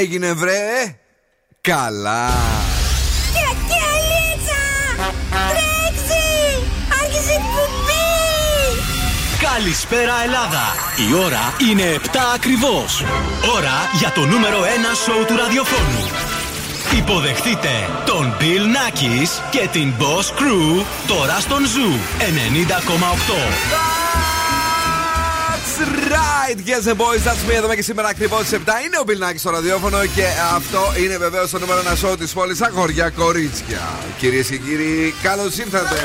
έγινε βρε; Καλά Καλησπέρα Ελλάδα! Η ώρα είναι 7 ακριβώς. Ώρα για το νούμερο 1 σοου του ραδιοφώνου. Υποδεχτείτε τον Bill Nackis και την Boss Crew τώρα στον Zoo 90,8 right, yes and boys, that's me εδώ και σήμερα ακριβώς στις 7. Είναι ο Μπιλνάκη στο ραδιόφωνο και αυτό είναι βεβαίως το νούμερο ένα show της πόλης. Αγόρια, κορίτσια. Κυρίες και κύριοι, καλώς ήρθατε.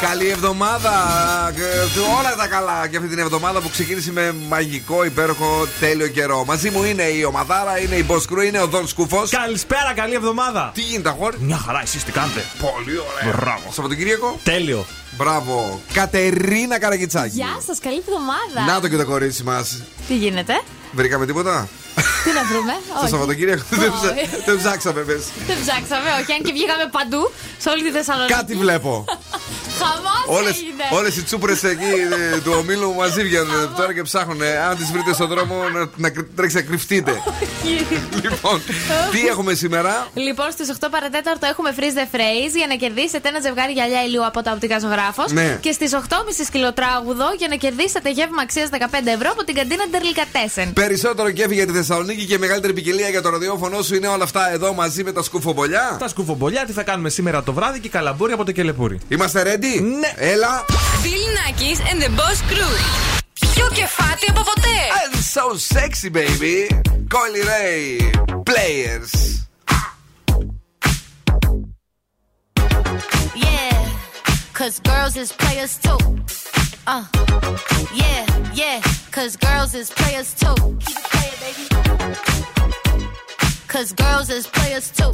Καλή εβδομάδα! Όλα τα καλά και αυτή την εβδομάδα που ξεκίνησε με μαγικό, υπέροχο, τέλειο καιρό. Μαζί μου είναι η Ομαδάρα, είναι η Μποσκρού, είναι ο Δον Σκούφος. Καλησπέρα, καλή εβδομάδα! Τι γίνεται, αγόρι; Μια χαρά, εσείς τι κάνετε; Πολύ ωραία. Μπράβο. Σαββατοκύριακο; Τέλειο. Μπράβο. Κατερίνα Καραγκιτσάκη. Γεια σας, καλή εβδομάδα. Να το και το κορίτσι μας. Τι γίνεται; Βρήκαμε τίποτα; Τι να βρούμε; Στο Σαββατοκύριακο δεν ψάξαμε, πες. Δεν ψάξαμε, όχι, αν και βγήκαμε παντού σε όλη τη Θεσσαλονίκη. Κάτι βλέπω. Όλε όλες οι τσούπρες εκεί ε, του ομίλου μαζί βγαίνουν τώρα και ψάχνουν. Αν τις βρείτε στον δρόμο να, να τρέξετε να κρυφτείτε. λοιπόν, τι έχουμε σήμερα; Λοιπόν, στις 8 παρατέταρτο έχουμε freeze the phrase για να κερδίσετε ένα ζευγάρι γυαλιά ηλίου από τα οπτικά ζωγράφος. Ναι. Και στις 8.30 κιλοτράγουδο για να κερδίσετε γεύμα αξίας 15 ευρώ από την καντίνα Ντερλικατέσεν. Περισσότερο κέφι για τη Θεσσαλονίκη και μεγαλύτερη ποικιλία για το ραδιόφωνο σου είναι όλα αυτά εδώ μαζί με τα σκουφομπολιά. Τα σκουφομπολιά, τι θα κάνουμε σήμερα το βράδυ και καλαμπούρι από το κελεπούρι. Είμαστε ready? Ναι. Έλα. Bill Nackis and the Boss Crew. Πιο κεφάτι από ποτέ. And so sexy baby. Colly Ray. Players. Yeah, cause girls is players too. Uh, yeah, yeah, cause girls is players too. Keep it playing, baby. Cause girls is players too.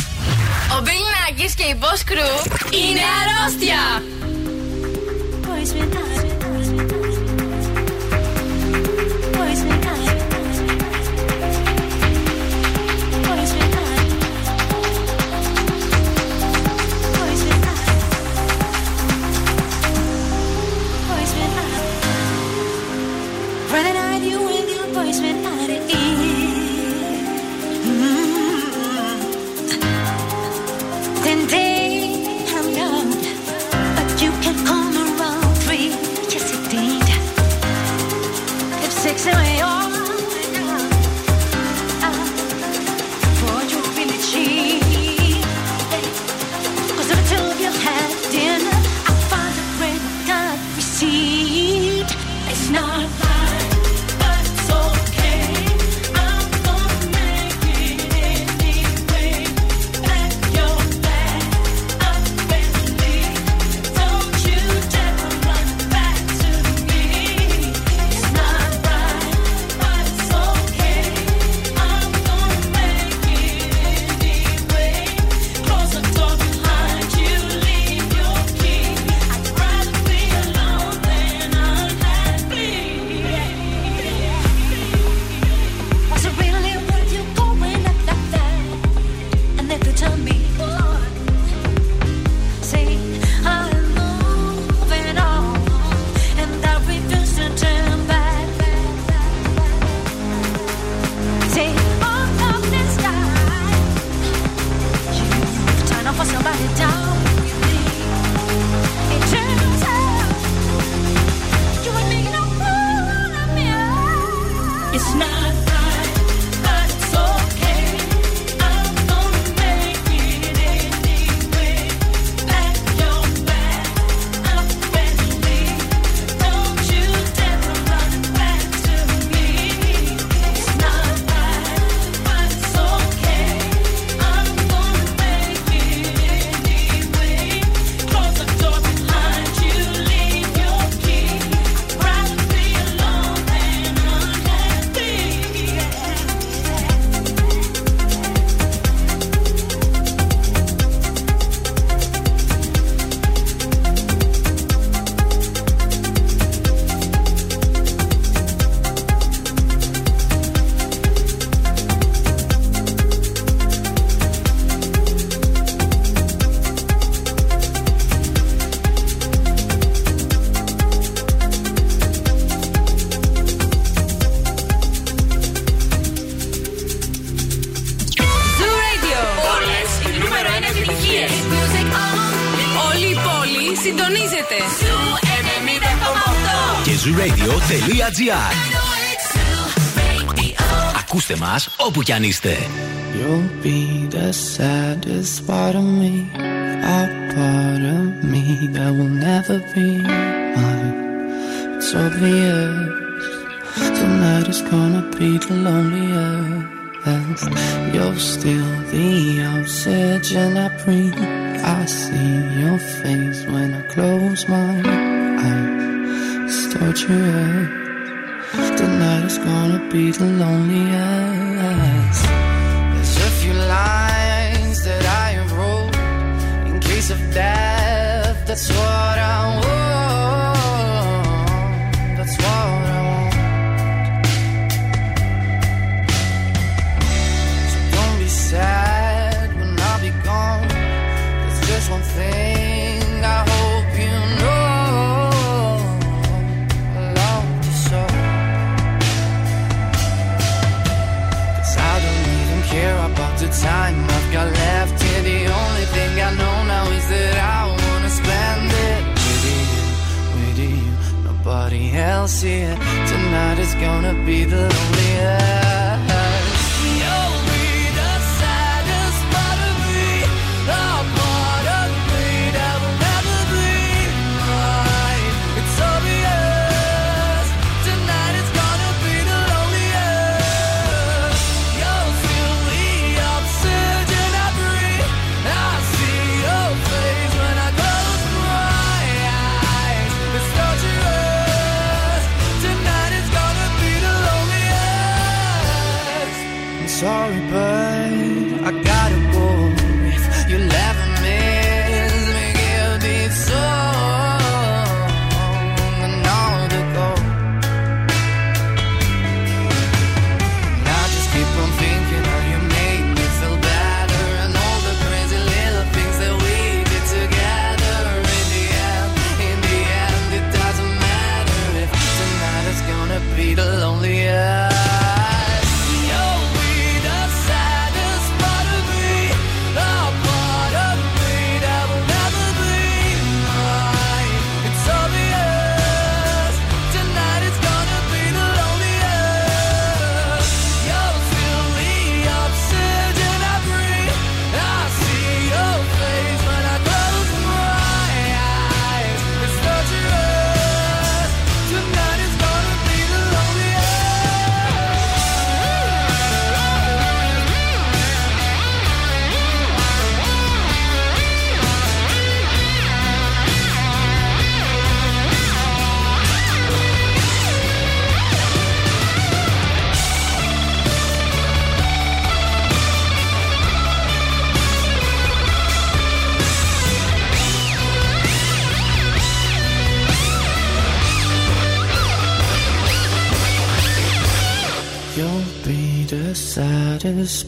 Ο Bill Nackis και η Boss Crew είναι αρρώστια. Όπου κι αν είστε. You'll be the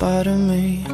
part of me,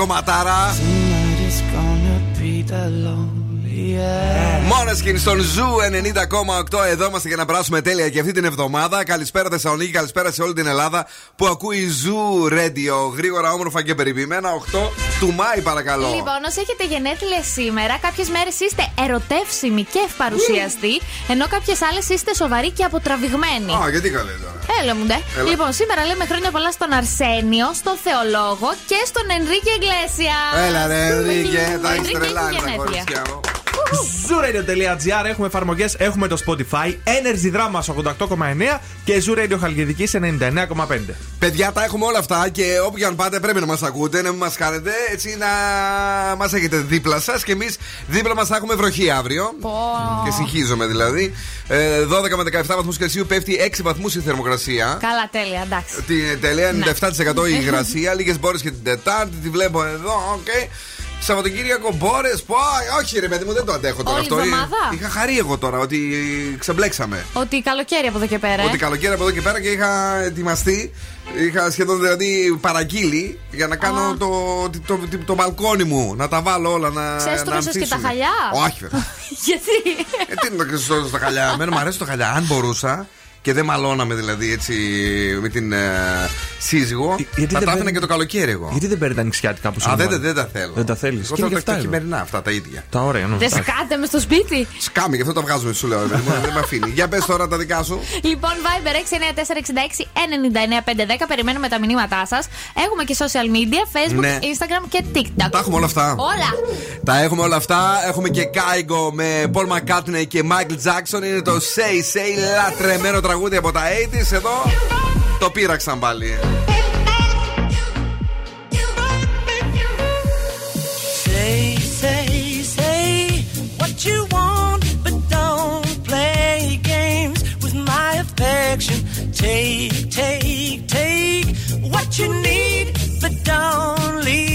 κομματάρα. Tonight is gonna be the loneliest. Måneskin στον Zoo 90,8. Εδώ είμαστε για να περάσουμε τέλεια και αυτή την εβδομάδα. Καλησπέρα Θεσσαλονίκη, καλησπέρα σε όλη την Ελλάδα που ακούει Zoo Radio. Γρήγορα, όμορφα και περιποιημένα. 8 του Μάη, παρακαλώ. Λοιπόν, όσοι έχετε γενέθλια σήμερα, κάποιες μέρες είστε ερωτεύσιμοι και ευπαρουσιαστοί, ενώ κάποιες άλλες είστε σοβαροί και αποτραβηγμένοι. Α, γιατί καλέ τώρα. Έλα μου ντε. Έλα. Λοιπόν, σήμερα λέμε χρόνια πολλά στον Αρσένιο, στον Θεολόγο και στον Ενρίκε Ιγκλέσιας. Έλα ρε, Ενρίκε, τα έχεις Ενρίκε, τρελάνει έχει τα γενέθλια. κορίτσια μου. Zooradio.gr έχουμε εφαρμογές, έχουμε το Spotify, Energy Drama 88,9 και Zoo Radio Χαλκιδική 99,5. Παιδιά, τα έχουμε όλα αυτά και όπου και αν πάτε πρέπει να μας ακούτε, να μην μας κάνετε έτσι να μας έχετε δίπλα σας και εμείς δίπλα μας θα έχουμε βροχή αύριο. Πω. Και συγχύζομαι δηλαδή. Ε, 12 με 17 βαθμούς Κελσίου πέφτει 6 βαθμούς η θερμοκρασία. Καλά, τέλεια, εντάξει. Την τελεία Ναι. 97% η υγρασία. Λίγες μπόρες και την Τετάρτη. Τη βλέπω εδώ, οκ. Σαββατοκύριακο μπόρες. Όχι, ρε παιδί μου, δεν το αντέχω τώρα Όλη αυτό. εβδομάδα; Είχα χαρεί εγώ τώρα ότι ξεμπλέξαμε. Ότι καλοκαίρι από εδώ και πέρα. ε; Ότι καλοκαίρι από εδώ και πέρα και είχα ετοιμαστεί. Είχα σχεδόν δηλαδή παραγγείλει για να κάνω Α. το, το, το, το μπαλκόνι μου. Να τα βάλω όλα να. Ξέστρωσες να και τα ανθίσουνε. χαλιά; Όχι, βέβαια. Γιατί; Ε, τι είναι το ξεστρώσω στα χαλιά; Εμένα μου αρέσει το χαλιά. Αν μπορούσα και δεν μαλώναμε δηλαδή έτσι με την ε, σύζυγο, Ε, γιατί θα δεν τα άφηνα παίρνει- και το καλοκαίρι εγώ. Γιατί δεν παίρνει τα νησιάτικα που σου Α, δεν, βάλω; δεν τα θέλω. Δεν τα θέλεις. Εγώ Και θέλω είναι τα, και τα αυτά, χειμερινά αυτά τα ίδια. Τα ωραία, ναι. Δεν εντάξει. σκάτε με στο σπίτι. Σκάμε, γι' αυτό τα βγάζουμε, σου λέω. ρε παιδί μου, δεν με αφήνει. Για πες τώρα τα δικά σου. Λοιπόν, Viber 69466 99510. Περιμένουμε τα μηνύματά σας. Έχουμε και social media, Facebook, Ναι. Instagram και TikTok. Τα έχουμε όλα αυτά. Όλα. Τα έχουμε όλα αυτά. Έχουμε και Κάιγκο με Paul McCartney και Michael Jackson. Είναι το Say Say, λατρεμένο τραγούδι από τα 80s. Εδώ το πείραξαν πάλι. Say, say, say what you want, but don't play games with my affection. Take, take, take what you need, but don't leave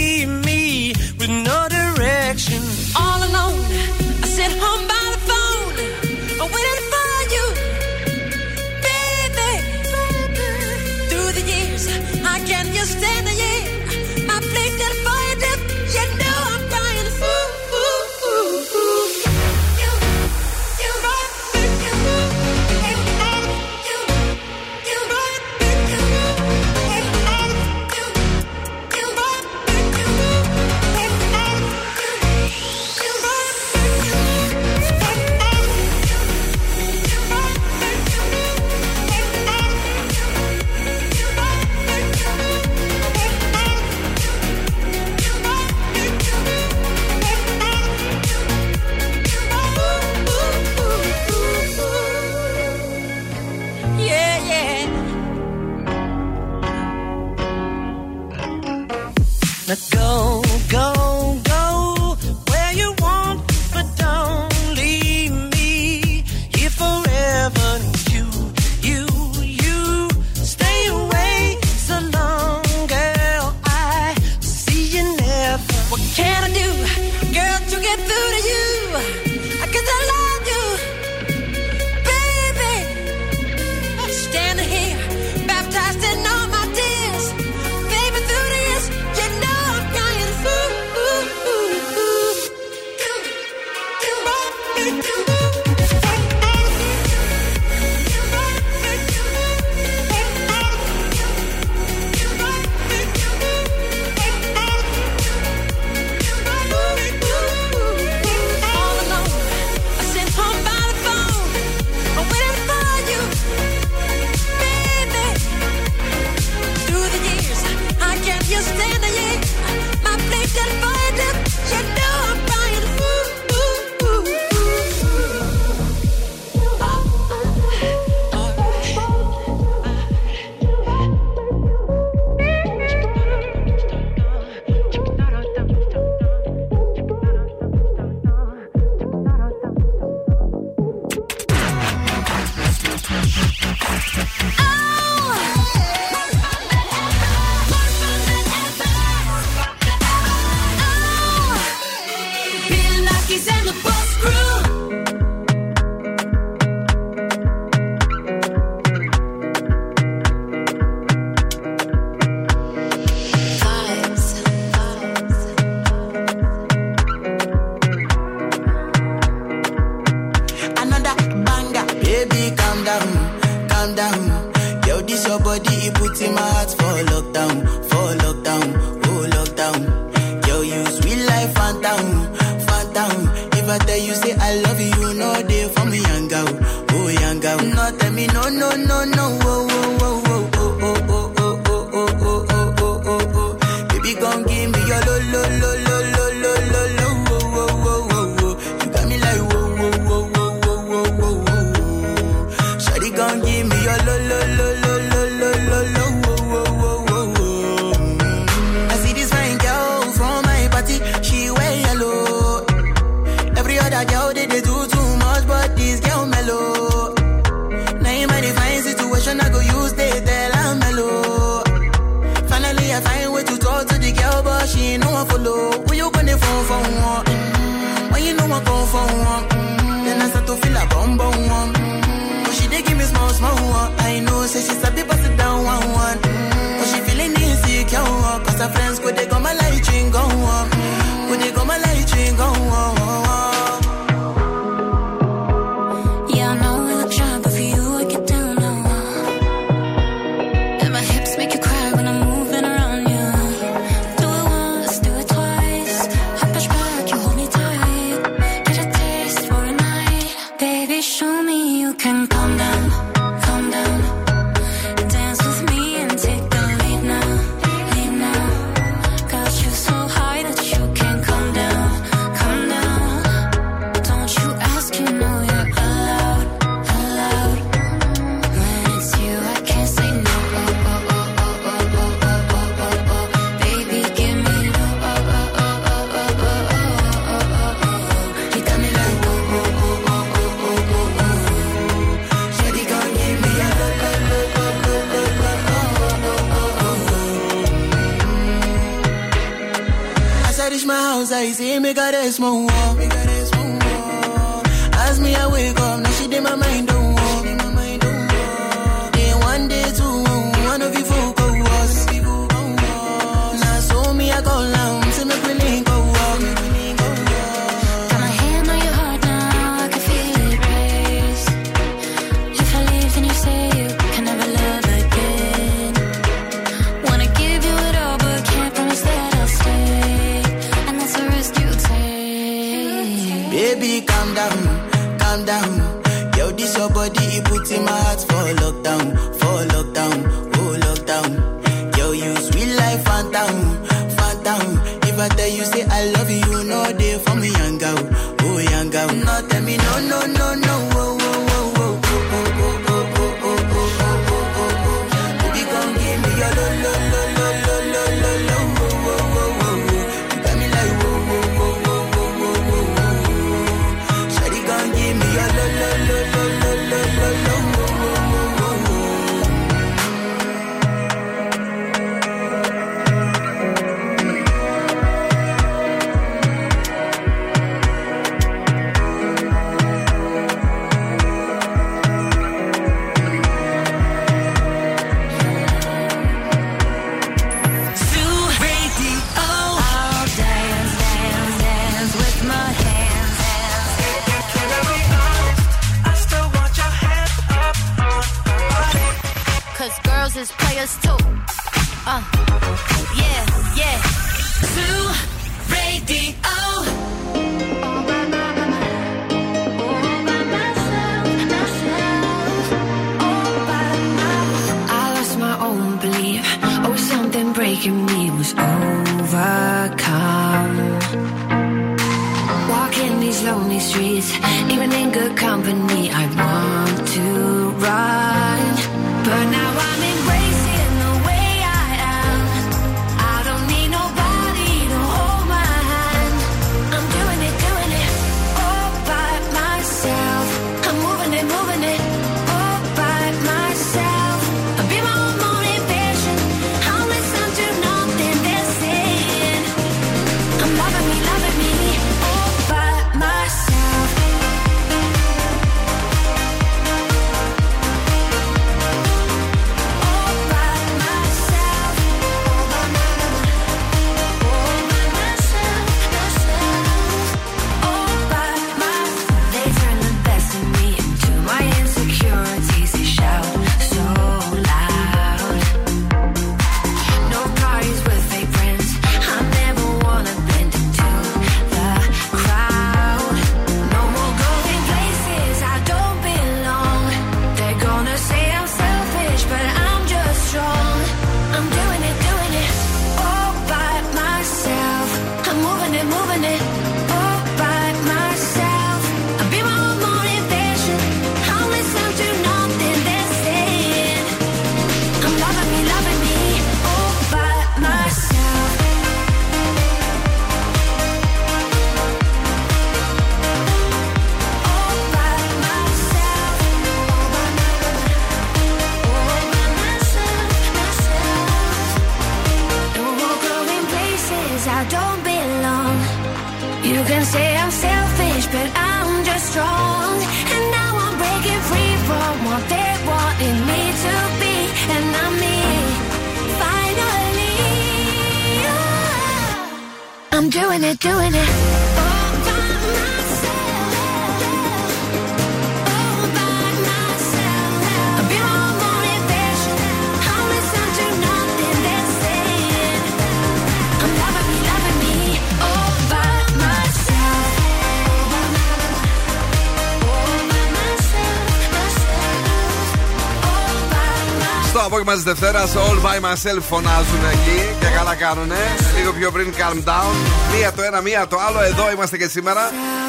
myself. Στο απόγευμα τη Δευτέρας, All by myself φωνάζουν εκεί και καλά κάνουνε. Λίγο πιο πριν, calm down. Μία το ένα, μία το άλλο. Εδώ είμαστε και σήμερα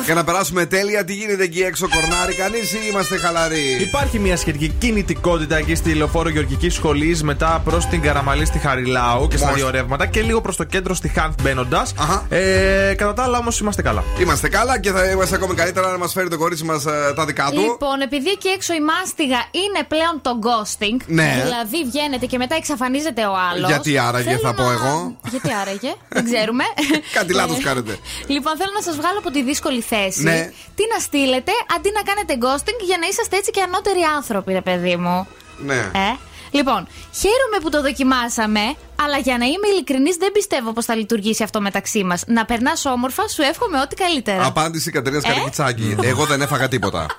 για να περάσουμε τέλεια. Τι γίνεται εκεί έξω, κορνάρι, κανείς ή είμαστε χαλαροί; Υπάρχει μια σχετική κινητικότητα εκεί στη λεωφόρο Γεωργικής Σχολής μετά προς την Καραμαλή στη Χαριλάου και στα Μάλιστα. δύο ρεύματα και λίγο προς το κέντρο στη Χάνθ μπαίνοντας. Ε, κατά τα άλλα όμως είμαστε καλά. Είμαστε καλά και θα είμαστε ακόμη καλύτερα να μας φέρει το κορίτσι μας τα δικά του. Λοιπόν, επειδή εκεί έξω η μάστιγα είναι πλέον το ghosting. Ναι. Δηλαδή βγαίνετε και μετά εξαφανίζεται ο άλλος. Γιατί άραγε, θα πω εγώ. Γιατί άραγε, δεν ξέρουμε. Κάτι λάθος Ε, κάνετε. Λοιπόν, θέλω να σας βγάλω από τη δύσκολη θέση. Ναι. Τι να στείλετε αντί να κάνετε ghosting για να είσαστε έτσι και ανώτεροι άνθρωποι, ρε παιδί μου. Ναι. Ε; Λοιπόν, χαίρομαι που το δοκιμάσαμε, αλλά για να είμαι ειλικρινής, δεν πιστεύω πως θα λειτουργήσει αυτό μεταξύ μας. Να περνάς όμορφα, σου εύχομαι ό,τι καλύτερα. Απάντηση Κατερίνα Ε; Καρακιτσάκη. Εγώ δεν έφαγα τίποτα.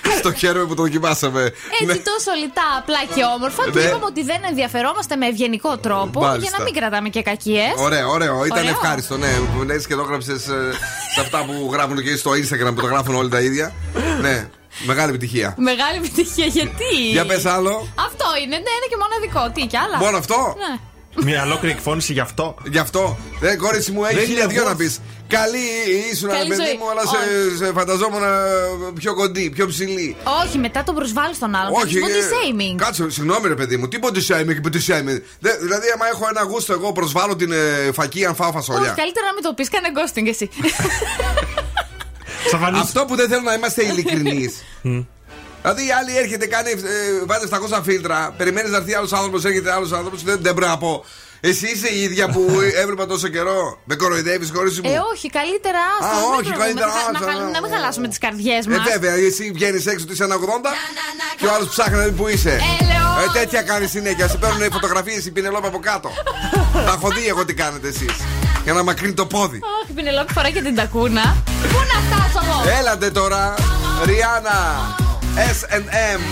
Στο χαίρομαι που το δοκιμάσαμε. Έτσι Ναι. τόσο λιτά, απλά και όμορφα. Του Ναι. είπαμε ότι δεν ενδιαφερόμαστε με ευγενικό τρόπο Μάλιστα. για να μην κρατάμε και κακίες. Ωραίο, ωραίο. Ήταν Ωραίο. ευχάριστο, ναι. Που λες και το έγραψες σε αυτά που γράφουν και στο Instagram που το γράφουν όλοι τα ίδια. ναι, μεγάλη επιτυχία. Μεγάλη επιτυχία, γιατί; Για πες άλλο. Αυτό είναι, ναι, είναι και μοναδικό. Τι κι άλλα; Μόνο αυτό; Ναι. Μια ολόκληρη εκφώνηση γι' αυτό. Γι' αυτό. Δεν, κόρηση μου, έχει Δεν χίλια είναι δυο εγώ. να πεις. Καλή ήσουν, Καλή παιδί ζωή. μου, αλλά σε, σε φανταζόμουν ε, πιο κοντή, πιο ψηλή. Όχι, μετά τον προσβάλλεις τον άλλον. Όχι, Body ε, shaming. Κάτσε, συγγνώμη ρε παιδί μου, τι body shaming, body shaming. Δε- δηλαδή, άμα έχω ένα γούστο, εγώ προσβάλλω την ε, φακή αν φάω Όχι, φασόλια. καλύτερα να μην το πεις, κάνε ghosting εσύ. Αυτό που δεν θέλω να είμαστε ειλικρινείς. Δηλαδή η άλλη έρχεται, κάνει, ε, βάζει 700 φίλτρα, περιμένεις να έρθει άλλος άνθρωπος, έρχεται άλλος άνθρωπος, δεν, δεν πρέπει να πω. Εσύ είσαι η ίδια που έβλεπα τόσο καιρό. Με κοροϊδεύεις, χωρίς μου; ε, όχι, καλύτερα άστο. Α, δεν όχι, πρέπει καλύτερα, να, χα- άστο, να, χα- ναι, να μην ναι. χαλάσουμε τις καρδιές μας. Ε, βέβαια, εσύ βγαίνεις έξω ότι είσαι ένα 80 και ο άλλος ψάχνει να δει που είσαι. Έλεος. Ε, τέτοια κάνει συνέχεια. Σε παίρνουν φωτογραφίες η πινελόπα από κάτω. Τα έχω δει εγώ τι κάνετε εσείς. Για να μακρύνει το πόδι. Όχι, Πινελόπη φοράει και την τακούνα. Πού να φτάσω εγώ; Έλατε τώρα, Ριάννα. SM.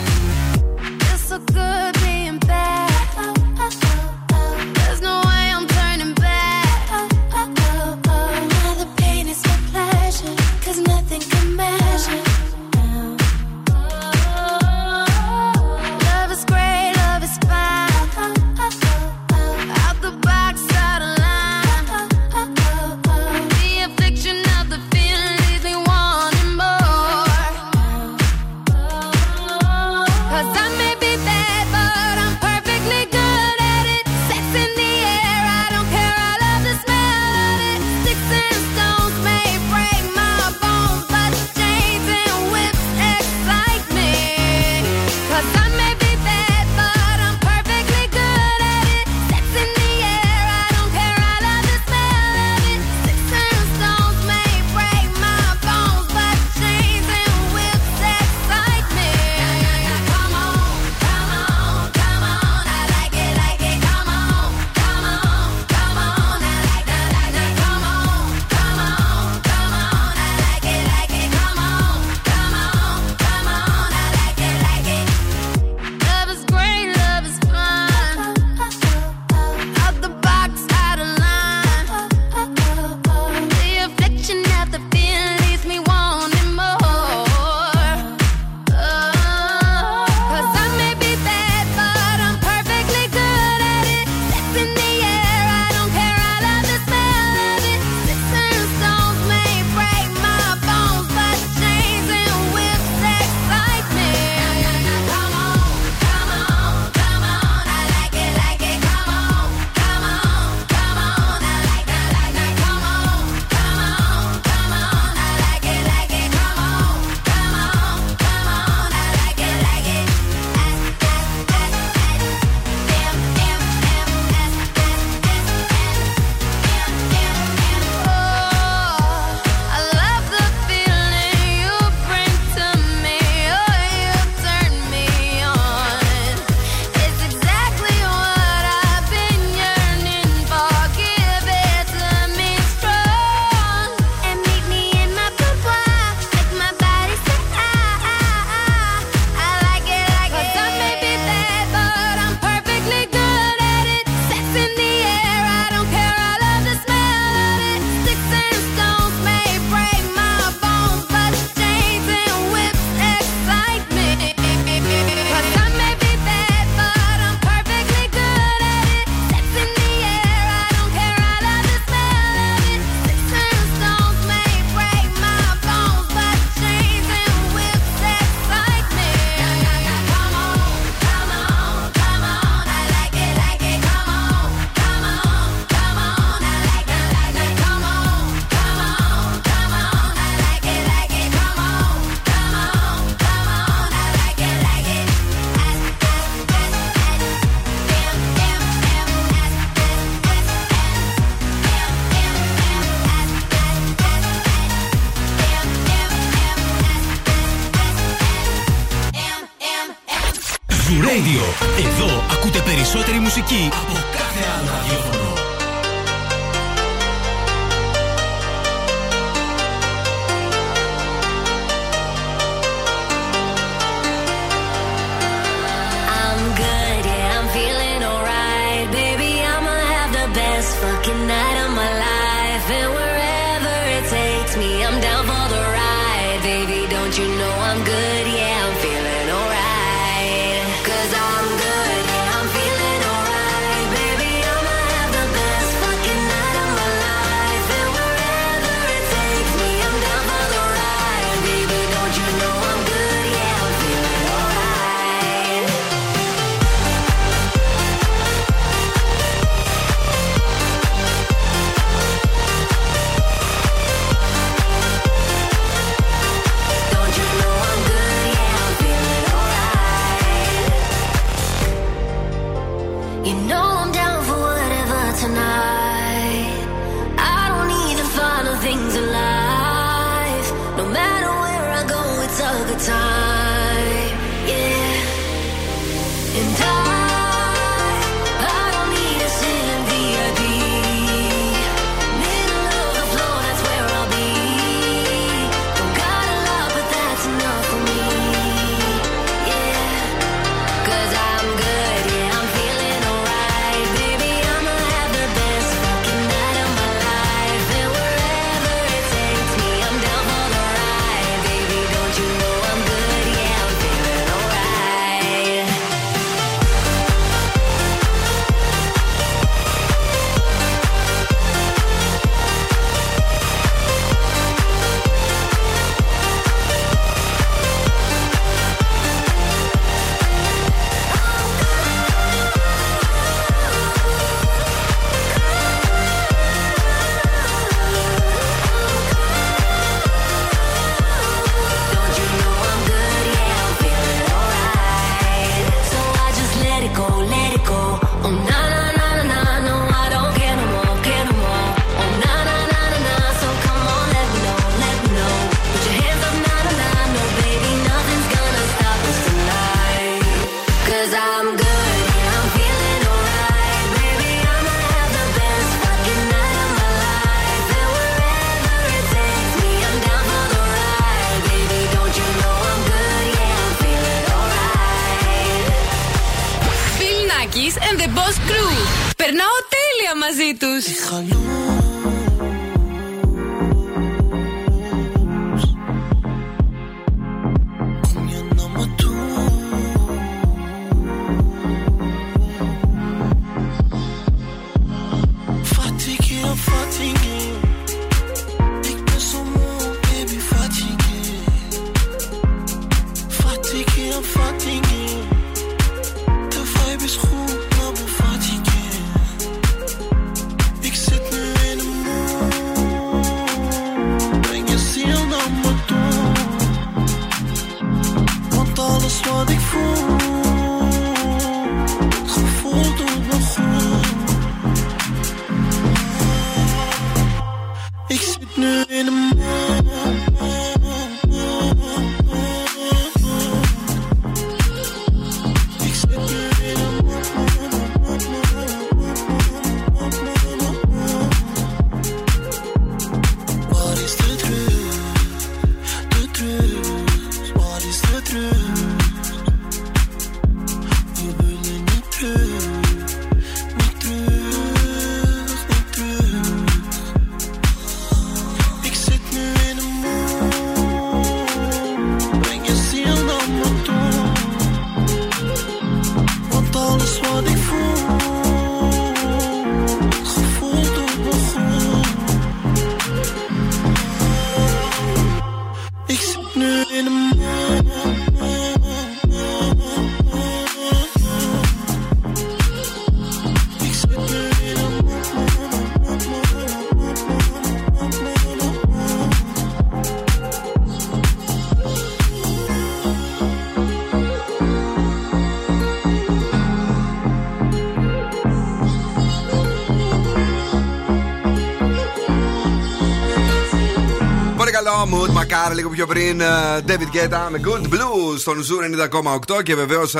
Καλό mood. Μακάρι λίγο πιο πριν. ε, David Guetta με Good Blues στον Zoo 90,8 και βεβαίως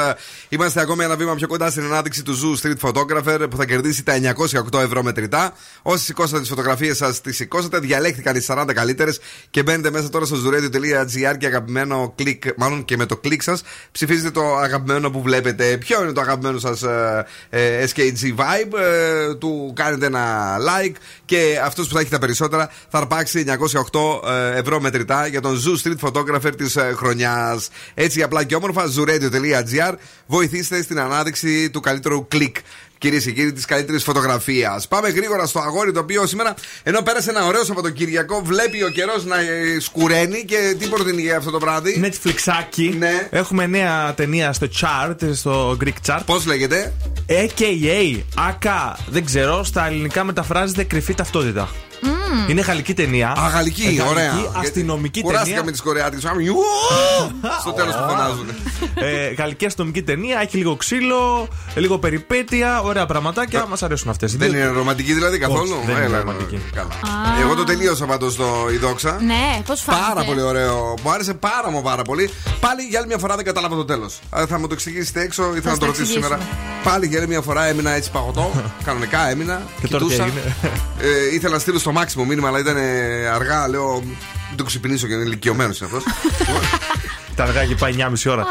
είμαστε ακόμη ένα βήμα πιο κοντά στην ανάδειξη του Zoo Street Photographer που θα κερδίσει τα 908 ευρώ μετρητά. Όσοι σηκώσατε τις φωτογραφίες σας, τις σηκώσατε, διαλέχθηκαν οι 40 καλύτερες και μπαίνετε μέσα τώρα στο zooradio.gr και αγαπημένο κλικ, μάλλον και με το κλικ σας ψηφίζετε το αγαπημένο που βλέπετε. Ποιο είναι το αγαπημένο σας SKG vibe, ε, του κάνετε ένα like και αυτός που θα έχει τα περισσότερα θα αρπάξει 908 ε, ευρώ μετρητά για τον Zoo Street Photographer της χρονιάς. Έτσι απλά και όμορφα, zooradio.gr βοηθήστε στην ανάδειξη του καλύτερου κλικ. Κυρίες και κύριοι, της καλύτερης φωτογραφίας. Πάμε γρήγορα στο αγόρι το οποίο σήμερα, ενώ πέρασε ένα ωραίο Σαββατοκύριακο, βλέπει ο καιρός να ε, σκουραίνει και τι προτείνει για αυτό το βράδυ; Netflixάκι. Ναι. Έχουμε νέα ταινία στο chart, στο Greek chart. Πώς λέγεται; AKA, ΑΚΑ, δεν ξέρω, στα ελληνικά μεταφράζεται κρυφή ταυτότητα. Είναι γαλλική ταινία. Α, γαλλική, Ε, ωραία. Αστυνομική Κουράστηκα ταινία. με τις Κορεάτικες. Στο τέλος που φωνάζουν. ε, γαλλική αστυνομική ταινία, έχει λίγο ξύλο, λίγο περιπέτεια, ωραία πραγματάκια. Μας αρέσουν αυτές. Δεν είναι ρομαντική δηλαδή καθόλου; Όχι, δεν είναι Έλα, ρομαντική. Καλά. Εγώ το τελείωσα πάντως το η δόξα. Ναι, πώς φάνηκε; Πάρα πολύ ωραίο. Μου άρεσε πάρα μου πάρα πολύ. Πάλι για άλλη μια φορά δεν κατάλαβα το τέλος. Θα μου το εξηγήσετε έξω, ήθελα να σου το το ρωτήσω σήμερα. εξηγήσουμε. Πάλι για άλλη μια φορά έμεινα έτσι παγωτό. Κανονικά έμεινα. Και τώρα τι κοιτούσα. έγινε; Ε, ήθελα να στείλω στον Μάξιμο μήνυμα, αλλά ήταν ε, αργά. Λέω, μην το ξυπνήσω και είναι ηλικιωμένος είναι αυτός. Τα αργά έχει πάει 9,5 ώρα.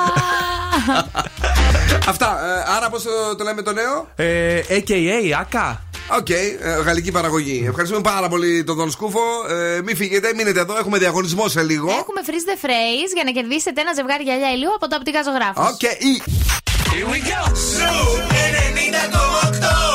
Αυτά. ε, άρα πώς το λέμε το νέο; Ε, AKA, AKA. OK, ε, γαλλική παραγωγή. Ευχαριστούμε πάρα πολύ τον Δον Σκούφο. Ε, μην φύγετε, μείνετε εδώ. Έχουμε διαγωνισμό σε λίγο. Έχουμε freeze the phrase για να κερδίσετε ένα ζευγάρι γυαλιά ηλίου από το Οπτικά Ζωγράφος. Οκ, ή. Here we go. Zoo 90,8.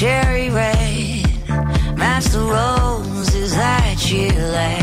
cherry red. Master Rose is that you like.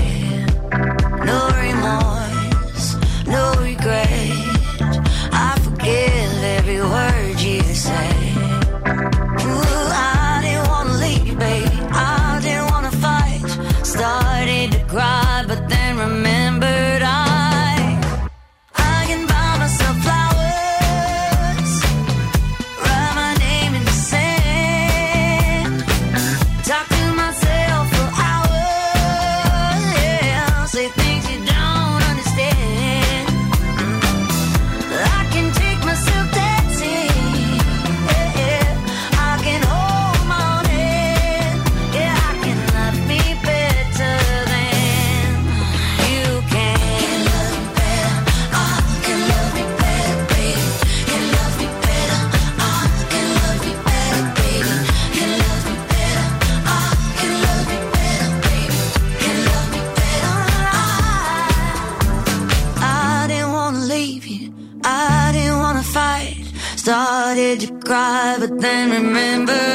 then remember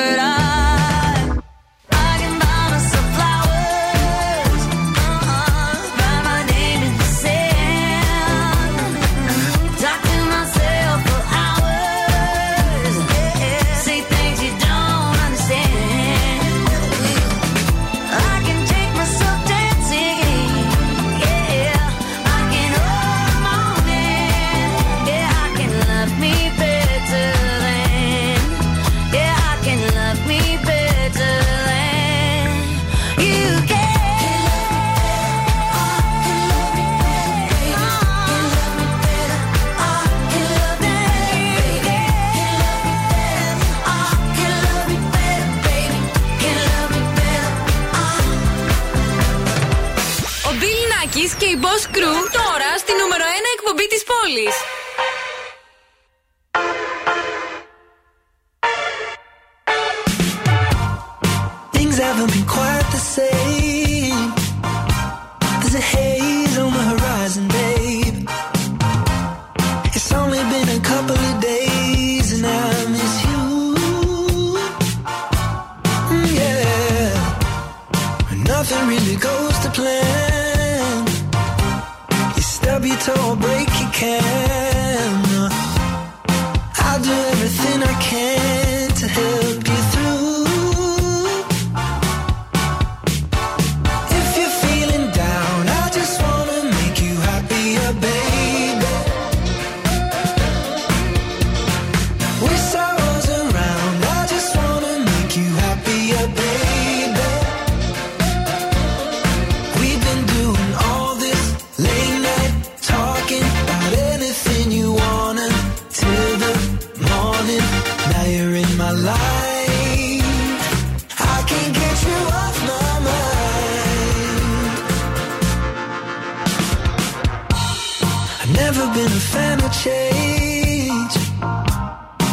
never been a fan of change,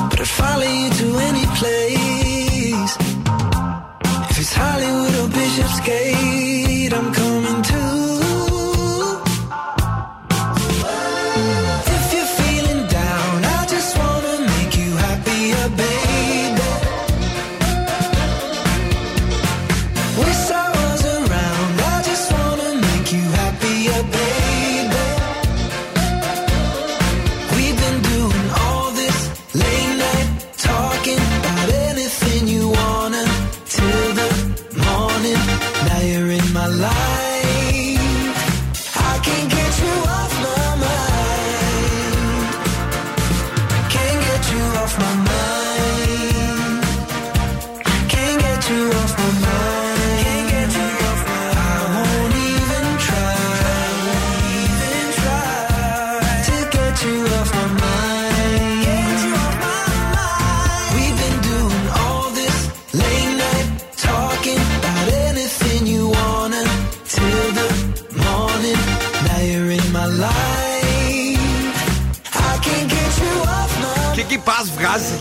but I'd follow you to any place. If it's Hollywood or Bishopsgate, I'm coming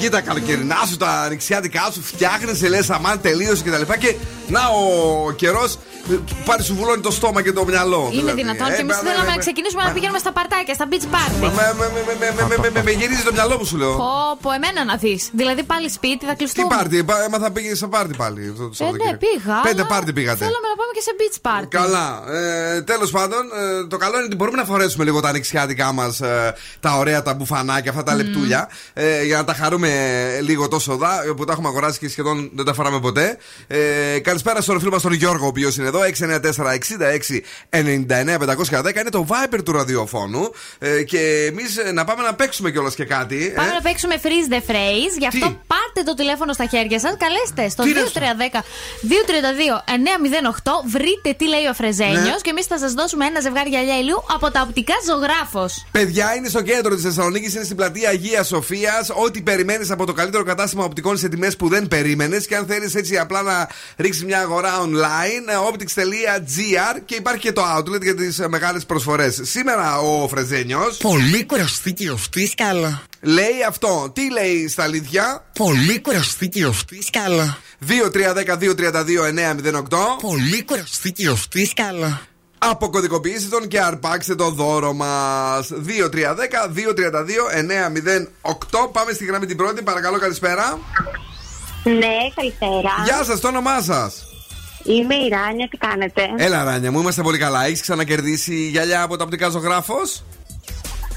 εκεί τα καλοκαιρινά σου, τα ανοιξιάτικά σου, φτιάχνεσαι, λες αμάν, τελείωσε κτλ. Και, και να ο καιρός πάρει σου βουλώνει το στόμα και το μυαλό. Είναι δηλαδή. δυνατόν. Ε, και εμείς θέλαμε ναι, να ναι, ναι. ξεκινήσουμε να πηγαίνουμε στα παρτάκια, στα beach party. Με γυρίζει το μυαλό μου, σου λέω. Όπω εμένα να δεις. Δηλαδή πάλι σπίτι, θα κλειστούμε. Τι πάρτι, άμα θα πήγε σε πάρτι πάλι. Ε, ναι, πήγα. Πέντε πάρτι πήγατε. Θέλαμε να πάμε και σε beach party. Καλά. Ε, τέλος πάντων, ε, το καλό είναι ότι μπορούμε να φορέσουμε λίγο τα ανοιξιάτικά μας τα ωραία τα μπουφανάκια, αυτά τα λεπτούλια. Για να τα χαρούμε λίγο τόσο δά που τα έχουμε αγοράσει και σχεδόν δεν τα φοράμε ποτέ. Καλησπέρα στον φίλο μας τον Γιώργο, ο οποίος είναι εδώ. 694-66-99-510. Είναι το Viper του ραδιοφώνου. Ε, και εμείς να πάμε να παίξουμε κιόλας και κάτι. Πάμε ε. να παίξουμε freeze the phrase. Γι' αυτό Τι; πάρτε το τηλέφωνο στα χέρια σας. Καλέστε στο Τι είναι 2310-232-908. Βρείτε τι λέει ο Φρεζένιος Ναι. και εμείς θα σας δώσουμε ένα ζευγάρι γυαλιά ηλίου από τα οπτικά ζωγράφος. Παιδιά, είναι στο κέντρο της Θεσσαλονίκης, είναι στην πλατεία Αγία Σοφίας. Ό,τι περιμένεις από το καλύτερο κατάστημα οπτικών σε τιμές που δεν περίμενες. Και αν θέλεις έτσι απλά να ρίξεις μια αγορά online, ε, optics.gr και υπάρχει και το outlet για τις μεγάλες προσφορές. Σήμερα ο Φρεζένιος Πολύ κουραστή και αυτή σκάλα. λέει αυτό. Τι λέει στα αλήθεια; Πολύ κουραστή και αυτή σκάλα. 2-3-10-2-32-908. Πολύ κουραστή και αυτή σκάλα. Αποκωδικοποιήστε τον και αρπάξτε το δώρο μας. 2-3-10-2-32-908. Πάμε στη γραμμή την πρώτη. Παρακαλώ, καλησπέρα. Ναι, καλησπέρα. Γεια σας, το όνομά σας. Είμαι η Ράνια, τι κάνετε; Έλα, Ράνια μου, είμαστε πολύ καλά. Έχεις ξανακερδίσει γυαλιά από τα οπτικά ζωγράφος;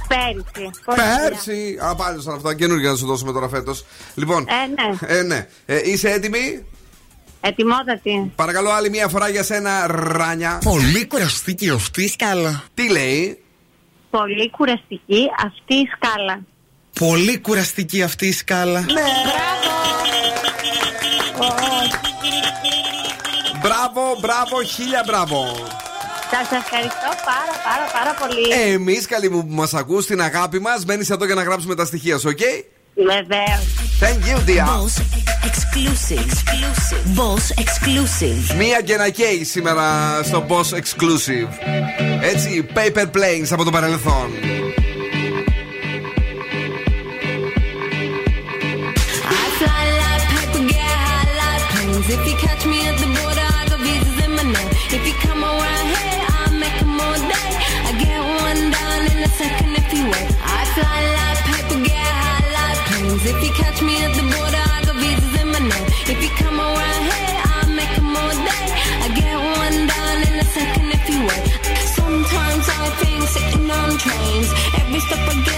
Πέρυσι. Πέρσι. Α, πάλι σαν αυτά. Καινούργια να σου δώσουμε τώρα φέτος. Λοιπόν. Ε, ναι. Ε, ναι. Ε, είσαι έτοιμη; Ετοιμότατη. Παρακαλώ, άλλη μία φορά για σένα, Ράνια. Πολύ κουραστή και αυτή σκάλα. Τι λέει; Πολύ κουραστική αυτή η σκάλα. Πολύ κουραστική αυτή η σκάλα. Ναι. Μπράβο, μπράβο, χίλια μπράβο. Σα ευχαριστώ πάρα πάρα πάρα πολύ. Εμείς, καλή μου που μας ακούς, την αγάπη μας, μένει εδώ για να γράψουμε τα στοιχεία σου, οκ; Βεβαίως. Thank you, dear. Boss exclusive. Boss exclusive. Μία και ένα κέι σήμερα στο Boss Exclusive. Έτσι, paper planes από το παρελθόν. catch me at the border, I got visas in my name. If you come around here, I'll make them all day. I get one done in a second if you wait. Sometimes I think sitting on trains. Every stop. I get.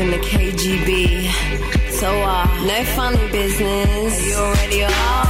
in the KGB. So, uh, no funny business. You already are.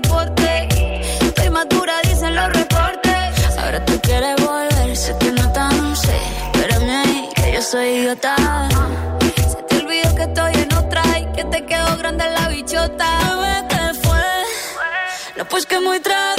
pasaporte. Estoy madura, dicen los reportes. Ahora tú quieres volver, sé que no tan sé. Espérame ahí, que yo soy idiota. Se te olvidó que estoy en otra y que te quedó grande la bichota. ¿Qué fue? No, pues que muy trato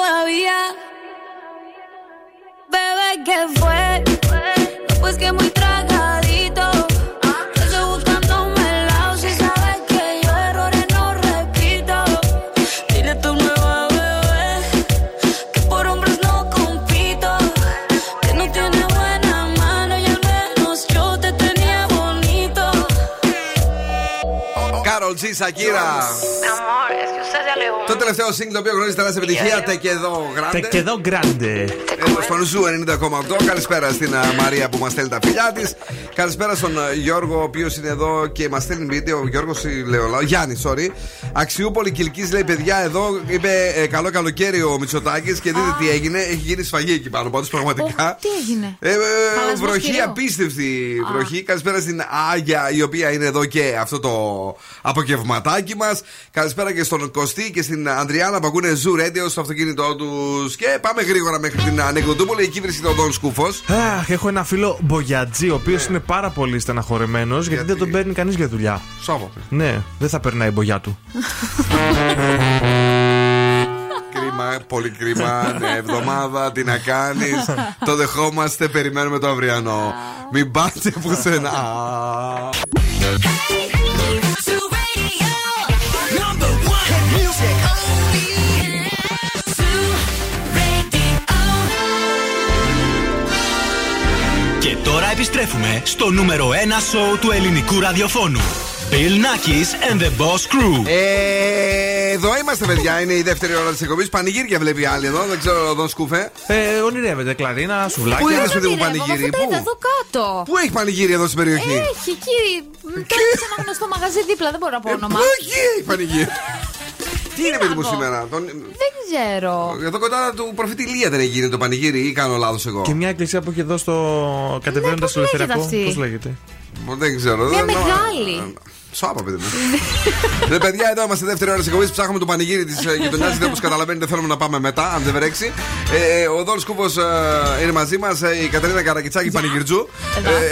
todavía. Bebé, ¿qué fue? Pues que muy tragadito. Estoy buscándome el lado. Si sabes que yo errores no repito. Dile a tu nueva bebé que por hombres no compito. Que no tiene buena mano y al menos yo te tenía bonito. Carol G. Shakira. Amor, es que Το τελευταίο single το οποίο γνωρίζετε να σε επιτυχία, τε και εδώ Τε και γράντε. εδώ γκράντε. Εδώ στον Ζου 90,8. Καλησπέρα στην α, Μαρία που μας στέλνει τα φιλιά της. Καλησπέρα στον α, Γιώργο, ο οποίος είναι εδώ και μας στέλνει βίντεο. Ο Γιώργος, λέω λάθος. Γιάννης, sorry. Αξιούπολη Κυλκής λέει: Παιδιά, εδώ είπε ε, καλό καλοκαίρι ο Μητσοτάκης και δείτε τι έγινε. Έχει γίνει σφαγή εκεί πάνω. Πάντως πραγματικά. Τι έγινε; Ε, ε, Χαλασμός βροχή, κυρίου. απίστευτη βροχή. Καλησπέρα στην Άγια, η οποία είναι εδώ και αυτό το απογευματάκι μας. Καλησπέρα και στον Κωστή και στην Αντριάννα που ακούνε Zoo Radio στο αυτοκίνητό τους. Και πάμε γρήγορα μέχρι την Ανεκδοτούπολη. Εκεί βρίσκεται ο Δόν Σκούφος. Αχ, έχω ένα φίλο Μπογιατζή, ο οποίος είναι πάρα πολύ στεναχωρεμένος γιατί, δεν τον παίρνει κανείς για δουλειά. Σάβα. Ναι, δεν θα περνάει η μπογιά του. Κρίμα, πολύ κρίμα. Ναι, εβδομάδα, τι να κάνεις. το δεχόμαστε, περιμένουμε το αυριανό. Μην πάτε πουθενά. Και τώρα επιστρέφουμε στο νούμερο 1 σοου του ελληνικού ραδιοφώνου. Bill Nackis and the Boss Crew. Ε, εδώ είμαστε, παιδιά. Είναι η δεύτερη ώρα της εκπομπής. Πανηγύρια βλέπει άλλη εδώ. Δεν ξέρω, Δόν Σκούφε. Ε, ονειρεύεται κλαρίνα, σουβλάκια. Πού είδες, παιδί μου, Ονειρεύομαι, πανηγύρι, αφού τα είδα πού; εδώ κάτω. Πού έχει πανηγύρι εδώ στην περιοχή; Έχει εκεί. Τώρα σε ένα γνωστό μαγαζί δίπλα, δεν μπορώ να πω όνομα. Πού εκεί έχει πανηγύρι; Τι είναι, παιδί μου, πω. σήμερα. Τον... Δεν ξέρω. Εδώ κοντά του προφήτη Ηλία δεν έχει γίνει το πανηγύρι ή κάνω λάθος εγώ. Και μια εκκλησία που έχει εδώ στο κατεβαίνοντας πώς στο λέγεται ελευθεριακό. αυτή; Πώ λέγεται. Δεν ξέρω. Μια δεν- μεγάλη. Σάπα, παιδί μου. Ρε παιδιά, εδώ είμαστε δεύτερη ώρα της εκπομπής. Ψάχνουμε το πανηγύρι της γειτονιάς. Δεν όπω καταλαβαίνετε, θέλουμε να πάμε μετά, αν δεν βρέξει. Ε, ο Δόλ Κούβος είναι μαζί μας, η Καταρίνα Καρακιτσάκη Πανηγυρτζού.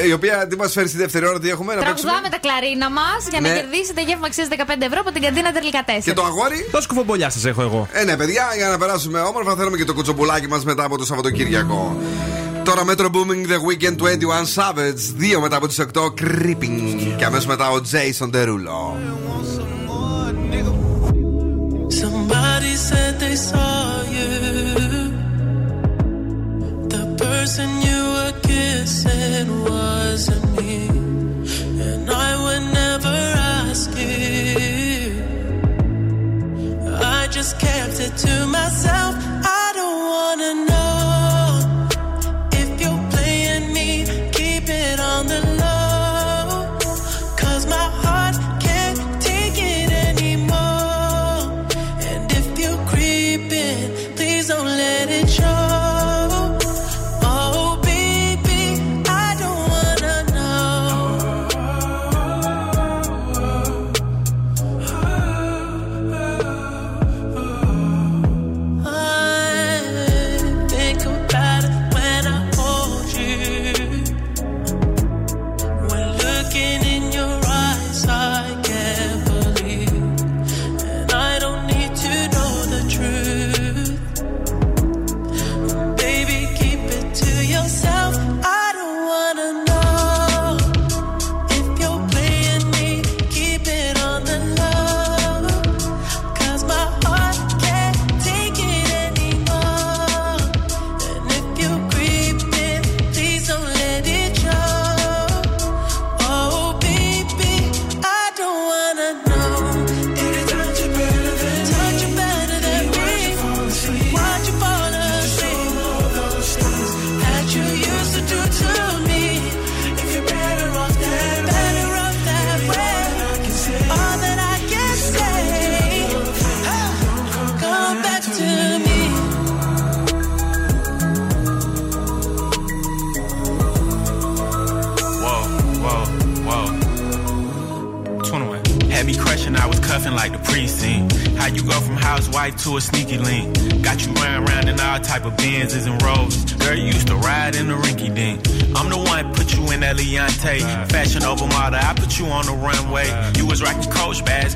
ε, η οποία τι μας φέρει στη δεύτερη ώρα, τι έχουμε να παίξουμε; Τραγουδάμε τα κλαρίνα μας για να Ναι. κερδίσετε γεύμα αξίας 15 ευρώ από την καντίνα Τερλικά 4. Και το αγόρι; Το σκουφομπολιά σας έχω εγώ. Ε, ναι, παιδιά, για να περάσουμε όμορφα, θέλουμε και το κουτσομπουλάκι μας μετά από το Σαββατοκύριακο. Τώρα Metro Booming The Weekend 21 Savage. 2 μετά από τι 8 Creeping. Και αμέσω μετά ο Jason Derulo. Somebody said they saw you. The person you were kissing wasn't me. And I would never ask you. I just kept it to myself. I don't wanna know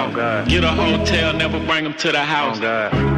Oh, out. Get a hotel, never bring them to the oh, house.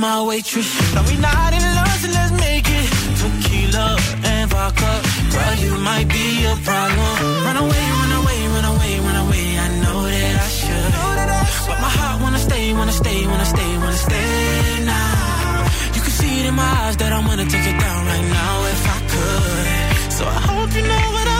my waitress. Now we not in love, so let's make it. Tequila and vodka, girl, you might be a problem. Run away, run away, run away, run away. I know that I should, but my heart wanna stay, wanna stay, wanna stay, wanna stay now. You can see it in my eyes that I wanna take it down right now if I could. So I hope you know what I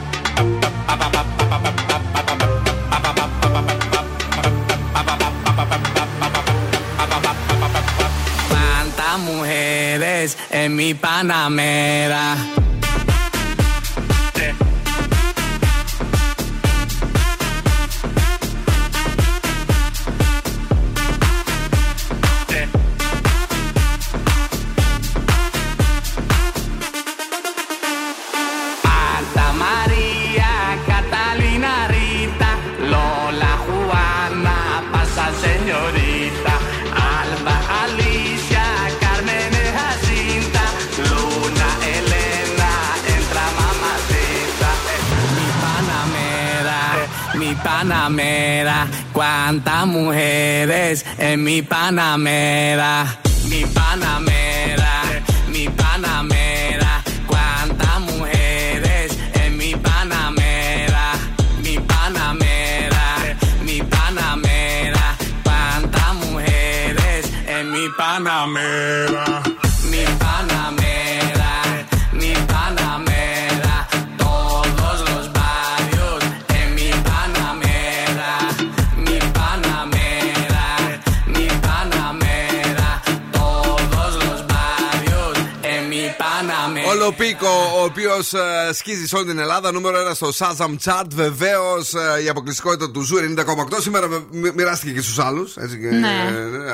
En mi Panamera. Panamera, cuántas mujeres en mi Panamera, mi Panamera, οποίος σκίζει σε όλη την Ελλάδα, νούμερο 1 στο Shazam Chart. Βεβαίως η αποκλειστικότητα του Zoo 90,8. Σήμερα μοι- μοιράστηκε και στους άλλους. Ναι.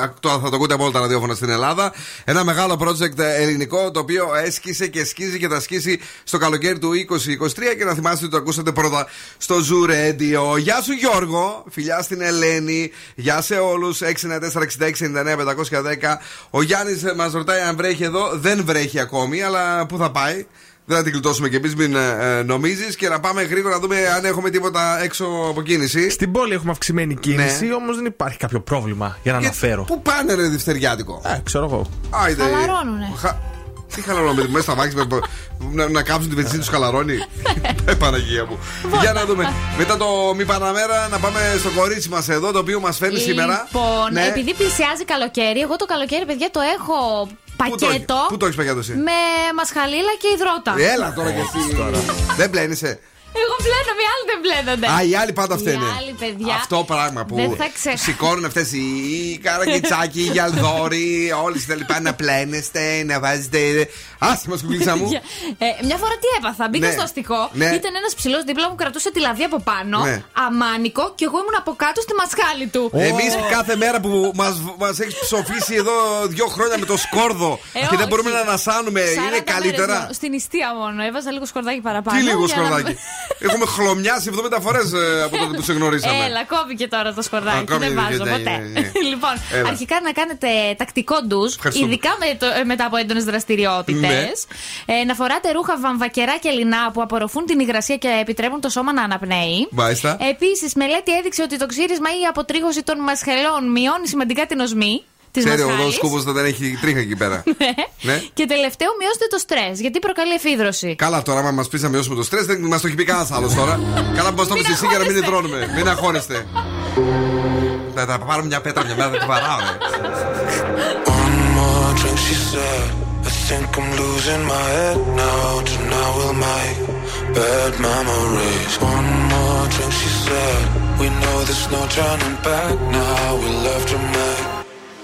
Ε, Τώρα θα το ακούτε από όλα τα ραδιόφωνα στην Ελλάδα. Ένα μεγάλο project ελληνικό το οποίο έσκησε και σκίζει και θα σκίσει στο καλοκαίρι του 2023. Και να θυμάστε ότι το ακούσατε πρώτα στο Zoo Radio. Γεια σου Γιώργο, φιλιά στην Ελένη. Γεια σε όλους. 694-6699-510. Ο Γιάννης μας ρωτάει αν βρέχει εδώ. Δεν βρέχει ακόμη, αλλά πού θα πάει. Δεν θα την κλειτώσουμε κι εμείς, μην ε, νομίζεις. Και να πάμε γρήγορα να δούμε αν έχουμε τίποτα έξω από κίνηση. Στην πόλη έχουμε αυξημένη κίνηση, όμως δεν υπάρχει κάποιο πρόβλημα για να αναφέρω. Πού πάνε, ρε Δευτεριάτικο; Ε, ξέρω εγώ. Άιντε. Χαλαρώνουνε. Χα- Τι χαλαρώνουμε, μέσα στα μάξι με- να, να κάψουν τη βενζίνη τους χαλαρώνει. Ε, Παναγία μου. Για να δούμε. Μετά το μη Παναμέρα, να πάμε στο κορίτσι μας εδώ, το οποίο μας φέρνει σήμερα. Λοιπόν, Ναι. επειδή πλησιάζει καλοκαίρι, εγώ το καλοκαίρι, παιδιά, το έχω Πού το έχεις- πακέτο Πού το έχεις πακέτο εσύ; με μασχαλίλα και υδρότα. Έλα τώρα και εσύ. Δεν πλένεσαι. Εγώ πλένομαι, οι άλλοι δεν πλένονται. Α, οι άλλοι πάντα φταίνε. Οι άλλοι, παιδιά. Αυτό πράγμα που Δεν θα ξεχάσω. σηκώνουν αυτές οι, οι καραγκιτσάκι, οι γυαλδόροι, όλοι τα λοιπά να πλένεστε, να βάζετε. Άσε μας κουκλίτσα μου. Ε, μια φορά τι έπαθα. Μπήκα Ναι. στο αστικό. Ναι. Ήταν ένας ψηλός δίπλα μου, κρατούσε τη λαβή από πάνω. Ναι. Αμάνικο και εγώ ήμουν από κάτω στη μασχάλη του. Εμείς κάθε μέρα που μας μας έχεις ψοφήσει εδώ δύο χρόνια με το σκόρδο Ε, και δεν όχι. μπορούμε να ανασάνουμε, 40 είναι μέρες καλύτερα. μόνο. Στην ιστία μόνο. Έβαζα λίγο σκορδάκι παραπάνω. Τι λίγο για να- σκορδάκι. Έχουμε χλωμιάσει 70 φορές από τότε που σε γνωρίσαμε. Έλα, κόβηκε τώρα το σκορδάκι. Α, κόβηκε, δεν βάζω ναι, ποτέ. ναι, ναι. λοιπόν, Έλα. αρχικά να κάνετε τακτικό ντουζ, Ευχαριστούμε. ειδικά με το- ε, μετά από έντονες δραστηριότητες. Ναι. Ε, να φοράτε ρούχα βαμβακερά και λινά που απορροφούν την υγρασία και επιτρέπουν το σώμα να αναπνέει. Μάλιστα. Επίσης, μελέτη έδειξε ότι το ξύρισμα ή η αποτρίχωση των μασχελών μειώνει σημαντικά την οσμή. Της Ξέρει ο μασχάλης. σκούπο δεν έχει τρίχα εκεί πέρα. ναι. Και τελευταίο, μειώστε το στρες, γιατί προκαλεί εφίδρωση. Καλά τώρα, άμα μας πεις να μειώσουμε το στρες, δεν μας το έχει πει κανένας άλλος τώρα. Καλά που μας το πεις εσύ για να μην υδρώνουμε. Μην αγχώνεστε. Θα, θα πάρουμε μια πέτρα μια μέρα, θα την βαράω. ρε. One more drink, she said. I think I'm losing my head now. Tonight we'll make bad memories. One more drink, she said. We know there's no turning back now. We love to make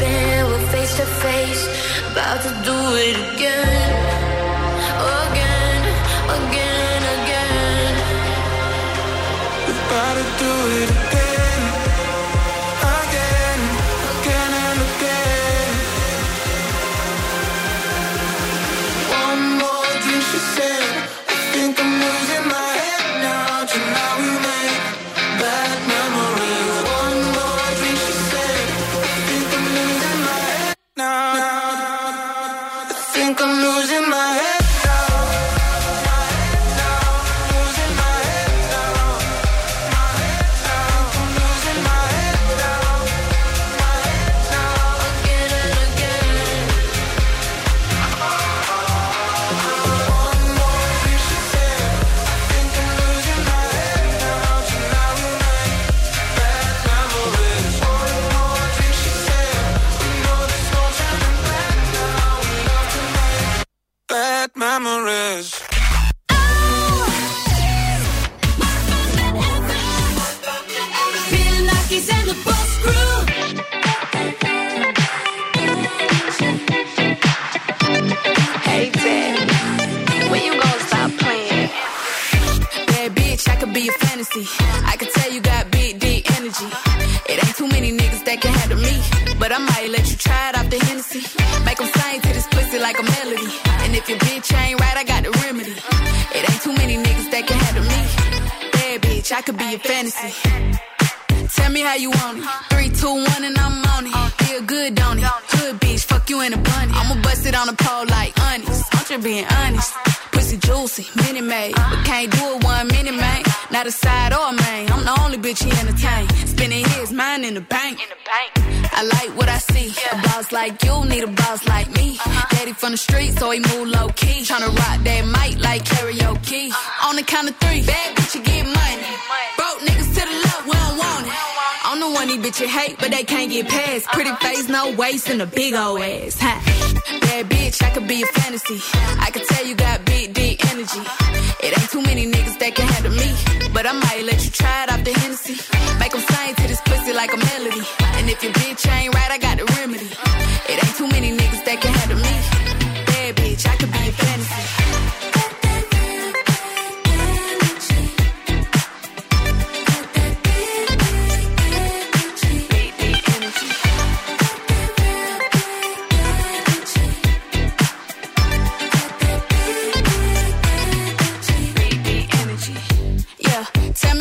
We're face to face, about to do it again, again, again, again. About to do it again, But I might let you try it off the Hennessy. Make them sing to this pussy like a melody. And if your bitch ain't right, I got the remedy. It ain't too many niggas that can handle me. Bad bitch, I could be a fantasy. Tell me how you want it. Three, two, one, and I'm on it. Feel good, don't it? Hood bitch, fuck you in a bunny. I'ma bust it on the pole like honest. I'm just being honest. Pussy juicy, mini made. But can't do it one minute, man. Not a side or a main. I'm the only bitch he entertain. Spending his mind in the bank. In the bank. I like what I see. Yeah. A boss like you need a boss like me. Uh-huh. Daddy from the street, so he move low key. Tryna rock that mic like karaoke. Uh-huh. On the count of three, bad bitch, you get money. Broke niggas to the left, we don't want it. I'm the one these bitches hate, but they can't get past. Uh-huh. Pretty face, no waist, and a big old ass. Ha. Bad bitch, I could be a fantasy. I could tell you got big, deep energy. It ain't too many niggas that can handle me. But I might let you try it off the Hennessy. Make them sing to this pussy like a melody. And if your bitch ain't right, I got the remedy.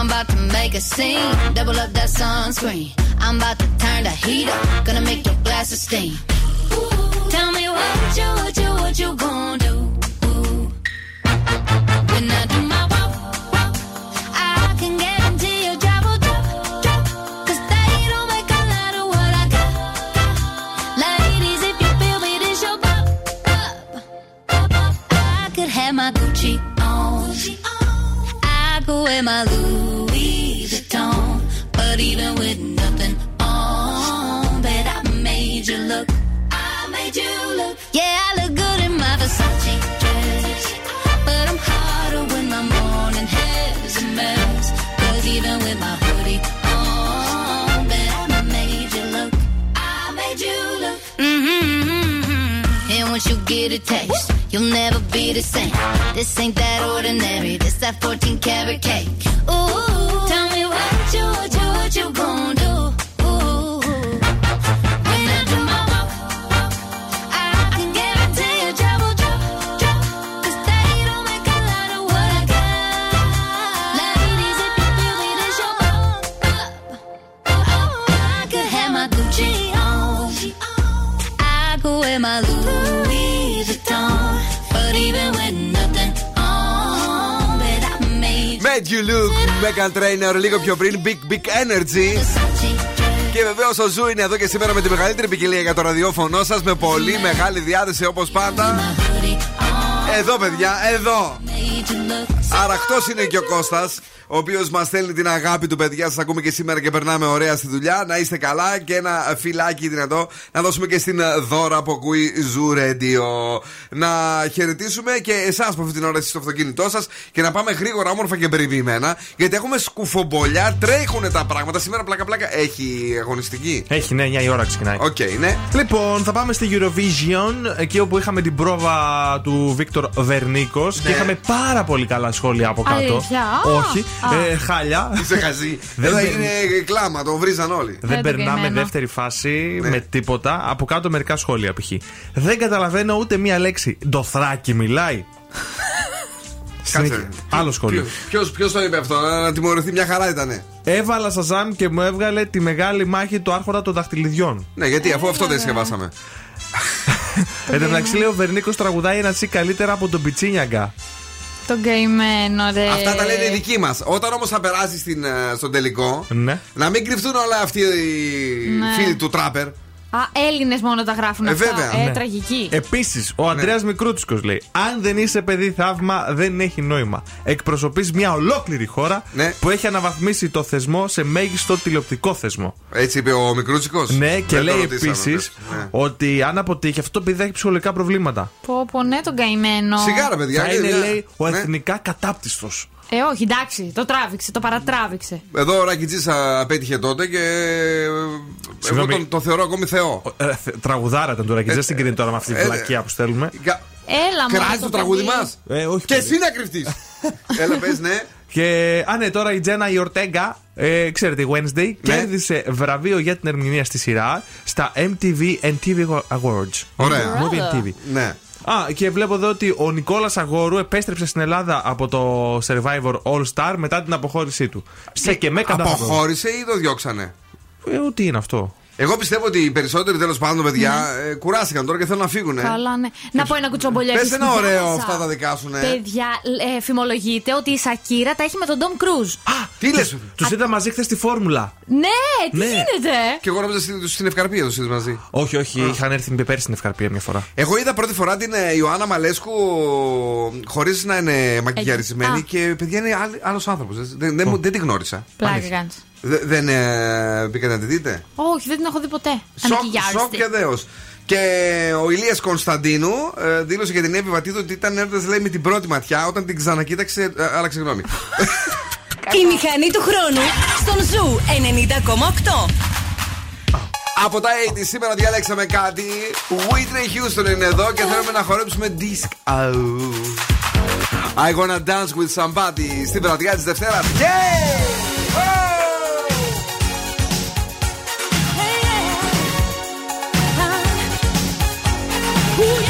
I'm about to make a scene. Double up that sunscreen. I'm about to turn the heat up. Gonna make your glasses steam. Ooh, tell me what you, what you, what you gonna do? Ooh. When I do my walk, walk, I can guarantee your job will you'll never be the same. This ain't that ordinary. This that 14 karat cake. Ooh, you look, Meghan Trainor, λίγο πιο πριν, Big Big Energy. Και βεβαίως ο Zoo είναι εδώ και σήμερα με τη μεγαλύτερη ποικιλία για το ραδιόφωνο σας με πολύ μεγάλη διάθεση όπως πάντα. Εδώ, παιδιά, εδώ. Αραχτό είναι και ο Κώστας ο οποίος μας στέλνει την αγάπη του, παιδιά. Σας ακούμε και σήμερα και περνάμε ωραία στη δουλειά. Να είστε καλά και ένα φιλάκι δυνατό να δώσουμε και στην Δώρα που ακούει Zoo Radio. Να χαιρετήσουμε και εσάς που αυτή την ώρα είστε στο αυτοκίνητό σας και να πάμε γρήγορα, όμορφα και περιποιημένα. Γιατί έχουμε κουτσομπολιά, τρέχουν τα πράγματα. Σήμερα πλάκα-πλάκα έχει αγωνιστική. Έχει, ναι, 9 η ώρα ξεκινάει. Οκ, ναι. Λοιπόν, θα πάμε στη Eurovision, εκεί όπου είχαμε την πρόβα του Βίκτορ Βερνίκος και Ναι. είχαμε πάρα πολύ καλά σχόλια από κάτω. Αλήθεια; Όχι, Α. ε, χάλια. Είσαι χαζή. Δεν Εδώ μπαι- είναι κλάμα, το βρίζαν όλοι. Δεν το περνάμε καημένο. δεύτερη φάση Ναι. με τίποτα. Από κάτω μερικά σχόλια π.χ. Δεν καταλαβαίνω ούτε μία λέξη. Ντοθράκι μιλάει. Συνέχεια. Άλλο σχόλιο. Ποιο το είπε αυτό, να, να τιμωρηθεί μια χαρά ήτανε. Έβαλα Σαζάμ και μου έβγαλε τη μεγάλη μάχη του άρχοντα των δαχτυλιδιών. Ναι, γιατί αφού αυτό δεν διασκευάσαμε. Εν τω μεταξύ, λέει ο Βερνίκος τραγουδάει ένα τσι καλύτερα από τον Πιτσίνιαγκα. Τον καημένο, ρε. Αυτά τα λένε οι δικοί μας. Όταν όμως θα περάσει στην, ε, στον τελικό, Ναι. να μην κρυφτούν όλα αυτοί οι Ναι. φίλοι του τράπερ. Α, Έλληνες μόνο τα γράφουν Ε, αυτά. βέβαια. Ε, Ναι. τραγική. Επίσης, ο Αντρέα Μικρούτσικος λέει: Αν δεν είσαι παιδί θαύμα, δεν έχει νόημα. Εκπροσωπείς μια ολόκληρη χώρα Ναι. που έχει αναβαθμίσει το θεσμό σε μέγιστο τηλεοπτικό θεσμό. Έτσι είπε ο Μικρούτσικος. Ναι, και λέει επίσης Ναι. ότι αν αποτύχει, αυτό το παιδί θα έχει ψυχολογικά προβλήματα. Πω, πω, ναι, τον καημένο. Σιγάρα, παιδιά. Θα και- είναι, ναι. λέει, ο Ναι. εθνικά κατάπτυστος. Ε, όχι, εντάξει, το τράβηξε, το παρατράβηξε. Εδώ ο Ρακιτζής απέτυχε τότε και. ε, Εγώ Συγγνώμη. τον, τον θεωρώ ακόμη Θεό. Τραγουδάρα ήταν τώρα και δεν συγκρίνει τώρα με αυτή τη ε, βλακία που στέλνουμε. Κα- Έλα, μόνο Κράζει το τραγούδι μας. Ε, όχι. Και εσύ να κρυφτείς. Έλα, πες, ναι. Και, α, ναι, τώρα η Τζένα η Ορτέγκα, ε, ξέρετε, η Wednesday, Ναι. κέρδισε βραβείο για την ερμηνεία στη σειρά στα MTV and TV Awards. Ωραία. Movie and TV. Ναι. Α, και βλέπω εδώ ότι ο Νικόλας Αγόρου επέστρεψε στην Ελλάδα από το Survivor All Star μετά την αποχώρησή του. Σε και με κατά Αποχώρησε ή το διώξανε; Ε, τι είναι αυτό. Εγώ πιστεύω ότι οι περισσότεροι τέλος πάντων παιδιά ε, κουράστηκαν τώρα και θέλουν να φύγουν. Καλά, ναι. Να πω ένα κουτσομπολιάκι. Πες ένα στην ωραίο διάβασα. αυτά τα δικά σου, ναι. Παιδιά, ε, φημολογείται ότι η Σακύρα τα έχει με τον Ντόμ Κρούζ. Τι λες. Του είδα μαζί χθες στη φόρμουλα. Ναι, τι Ναι. γίνεται; Και εγώ νόμιζα στην, στην Ευκαρπία τους είδες μαζί. Όχι, όχι, είχαν έρθει με πέρυσι στην Ευκαρπία μια φορά. Εγώ είδα πρώτη φορά την ε, Ιωάννα Μαλέσκου χωρίς να είναι μακιγιαρισμένη Α. και παιδιά είναι άλλος άνθρωπος. Δεν, δεν, μου- δεν τη γνώρισα. Πλάκα κάνεις. Δε- δεν ε, πήγατε να τη δείτε; Όχι, δεν την έχω δει ποτέ. Σοκ, Αμακιγιάριστη. σοκ και δέος. Και ο Ηλίας Κωνσταντίνου ε, δήλωσε για την Εύη Βατίδου ότι ήταν έρωτα λέει με την πρώτη ματιά. Όταν την ξανακοίταξε, ε, άλλαξε γνώμη. Η μηχανή του χρόνου στον Zoo 90,8. Από τα 80 σήμερα διαλέξαμε κάτι. Whitney Houston είναι εδώ και θέλουμε να χορέψουμε disc. Oh. I wanna dance with somebody στην βραδιά της Δευτέρας. Yeah! Ooh, yeah.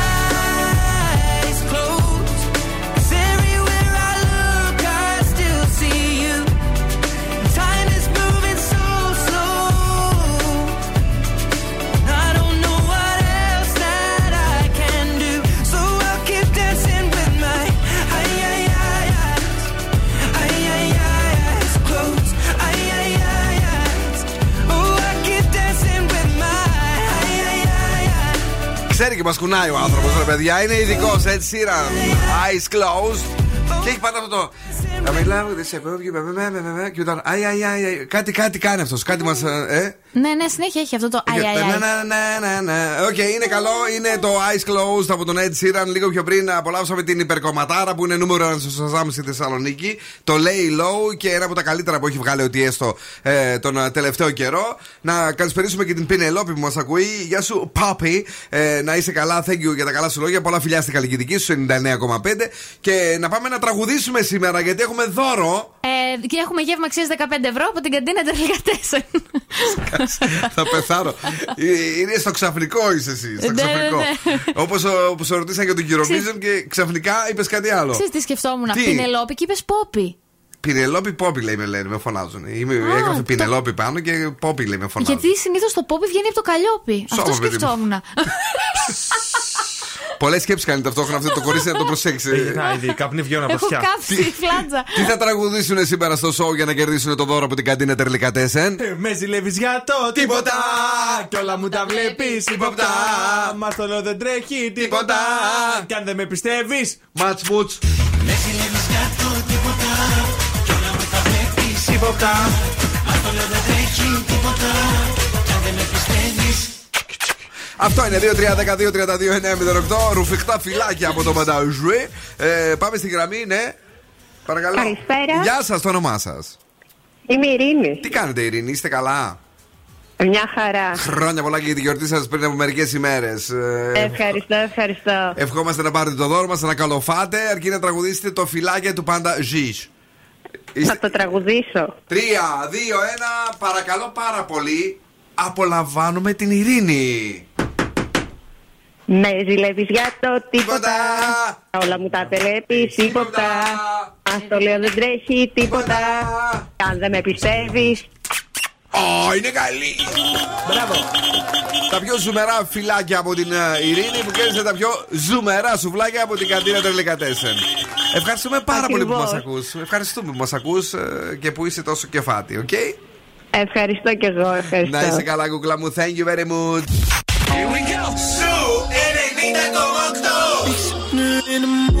Ξέρει και μας κουνάει ο άνθρωπος, ρε παιδιά. Είναι ειδικός, Ed Sheeran. Eyes closed. Και έχει πάντα αυτό το. Να μιλάμε, δεν σε κόβει, και όταν. Αϊ, αϊ, αϊ, αϊ. Κάτι, κάτι κάνει αυτός. Κάτι μας. Ε, Ναι, ναι, συνέχεια έχει αυτό το αι, αι, αι. Ναι, ναι, ναι, ναι, ναι. Οκ, είναι καλό. Είναι το Eyes Closed από τον Ed Sheeran. Λίγο πιο πριν απολαύσαμε την υπερκομματάρα που είναι νούμερο ένα στο Shazam στη Θεσσαλονίκη. Το Lay Low και ένα από τα καλύτερα που έχει βγάλει ο Tiësto ε, τον ε, τελευταίο καιρό. Να καλησπερίσουμε και την Πηνελόπη που μας ακούει. Γεια σου, Πόπη. Ε, να είσαι καλά, thank you για τα καλά σου λόγια. Πολλά φιλιά στην καλλιτική σου 99,5. Και να πάμε να τραγουδήσουμε σήμερα γιατί έχουμε δώρο. Ε, και έχουμε γεύμα αξία 15 ευρώ από την καντίνα Τερλικατέσεν. Θα πεθάρω. Ε, Είναι στο ξαφνικό είσαι εσύ. Στο Ναι, ναι, ξαφνικό. ναι. Όπως που σε ρωτήσαν για τον Eurovision και ξαφνικά είπες κάτι άλλο. Ξέρεις τι σκεφτόμουν, Τι; Πινελόπη και είπες Πόπι. Πινελόπη Πόπι λέει με λένε, με φωνάζουν. Είμαι, Α, έγραφε το- Πινελόπη πάνω και Πόπι λέει με φωνάζουν. Γιατί συνήθως το Πόπι βγαίνει από το Καλλιόπι. Σώμα, Αυτό παιδί μου. σκεφτόμουν. Πολλές σκέψεις κάνει ταυτόχρονα αυτό το κορίτσι να το προσέξει. Να, ήδη καπνί βγαίνουν από Έχω αυτιά. κάψει τη φλάτζα. Τι θα τραγουδήσουν σήμερα στο show για να κερδίσουν το δώρο από την καντίνα Τερλικατέσεν. Ε, Με ζηλεύεις για το τίποτα! Κι όλα μου τα βλέπεις ύποπτα! Μα το λέω δεν τρέχει τίποτα! Κι αν δεν με πιστεύεις, Ματς μουτς. Με ζηλεύεις για το τίποτα Κι όλα μου τα βλέπεις ύποπτα Μα το λέω δεν τρέχει τίποτα Κι αν δεν με πιστεύεις Αυτό είναι 2-3-12-32-9-08. Ρουφιχτά φυλάκια από το Μανταζουέ. Ε, πάμε στη γραμμή, ναι. Παρακαλώ. Καλησπέρα. Γεια σας, το όνομά σας. Είμαι η Ειρήνη. Τι κάνετε, Ειρήνη, είστε καλά; Μια χαρά. Χρόνια πολλά και για τη γιορτή σας πριν από μερικές ημέρες. Ευχαριστώ, ευχαριστώ. Ευχόμαστε να πάρετε το δώρο μας, να καλοφάτε, αρκεί να τραγουδήσετε το φυλάκια του πάντα Ζή. Θα το τραγουδήσω. Τρία, δύο, ένα, παρακαλώ πάρα πολύ. Απολαμβάνουμε την ειρήνη. Με ζηλεύεις για το τίποτα. Όλα μου τα τελέπεις ύποπτα. Ας το λέω δεν τρέχει τίποτα. Κι αν δεν με πιστεύεις. Ω, είναι καλή. Μπράβο. Τα πιο ζουμερά φυλάκια από την ε, Ειρήνη που κέρδισε τα πιο ζουμερά σουβλάκια από την καντίνα Τερλικατέσεν. Ευχαριστούμε πάρα πολύ που Ακριβώς. μας ακούς. Ευχαριστούμε που μας ακούς ε, και που είσαι τόσο κεφάτη, οκ; Ευχαριστώ κι εγώ, ευχαριστώ. Να είσαι καλά, κουκλά μου. Thank you very much. Here we go Zoo 90,8 Bajé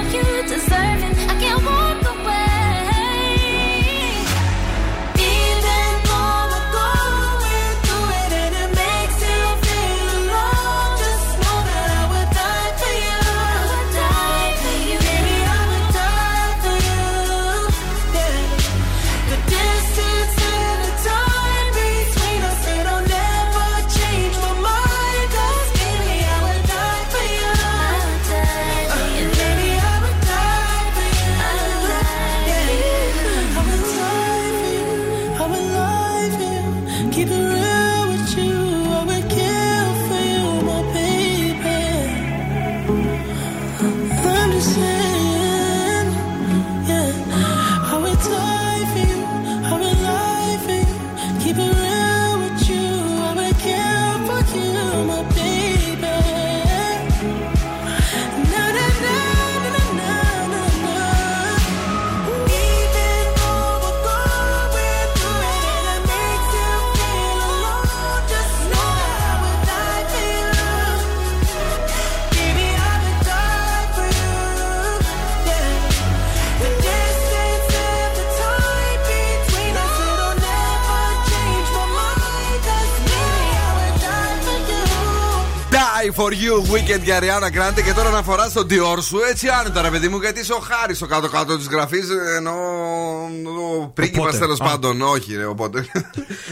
for you, weekend για Ariana Grande και τώρα να φορά τον Dior σου έτσι άνετα, ρε παιδί μου, γιατί είσαι ο Χάρης στο κάτω-κάτω της γραφής. Ενώ ο πρίγκιπας Οπότε, τέλος α. πάντων, όχι, ρε, οπότε.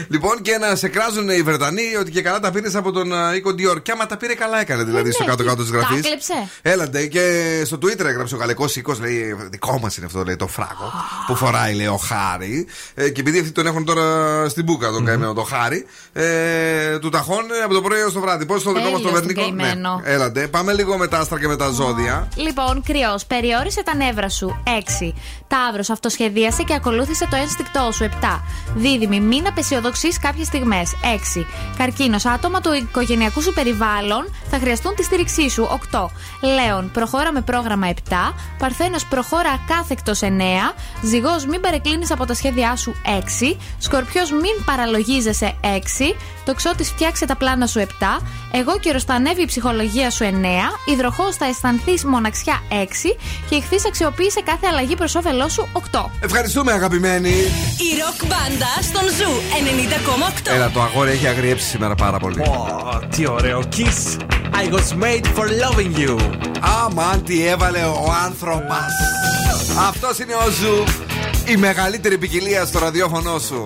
λοιπόν, και να σε κράζουν οι Βρετανοί ότι και καλά τα πήρες από τον α, οίκο Dior. Και άμα τα πήρε, καλά έκανε δηλαδή στο ναι, κάτω-κάτω της τα γραφής. έκλεψε. Έλαντε και στο Twitter έγραψε ο γαλλικός οίκος, λέει δικό μας είναι αυτό, λέει το φράγκο που φοράει, λέει ο Χάρη. Ε, και επειδή αυτοί τον έχουν τώρα στην μπουκα τον καημένο το Χάρη, ε, του ταχώνει από το πρωί έως το βράδυ. Πώς στο δικό μας το Τέλειος βερνίκο. τον καημένο. Έλαντε, πάμε λίγο με τα άστρα και με τα ζώδια. Λοιπόν, κρυός, περιόρισε τα νεύρα σου. 6. Ταύρος, αυτοσχεδίασε και ακολούθησε το ένστικτό σου. 7. Δίδυμη, μην απεσιοδοξείς κάποιες στιγμές. 6. Καρκίνος, άτομα του οικογενειακού σου περιβάλλον θα χρειαστούν τη στήριξή σου. 8. Λέων, προχώρα με πρόγραμμα 7. Παρθένος, προχώρα κάθεκτος 9. Ζυγός, μην παρεκκλίνεις από τα σχέδιά σου 6. Σκορπιός, μην παραλογίζεσαι 6. Τοξότης, φτιάξε τα πλάνα σου 7. Αιγόκερω θα ανέβει η ψυχολογία σου 9. Υδροχόε, θα αισθανθείς μοναξιά 6. Και Ιχθύ, αξιοποίησε κάθε αλλαγή προς όφελός σου 8. Ευχαριστούμε, αγαπημένοι. Η ροκ μπάντα στον Zoo 90,8. Έλα, το αγόρι έχει αγριέψει σήμερα πάρα πολύ. Ω, τι ωραίο. Kiss. I was made for loving you. Αμάν, τι έβαλε ο άνθρωπος. Αυτός είναι ο Zoo. Η μεγαλύτερη ποικιλία στο ραδιόφωνο σου.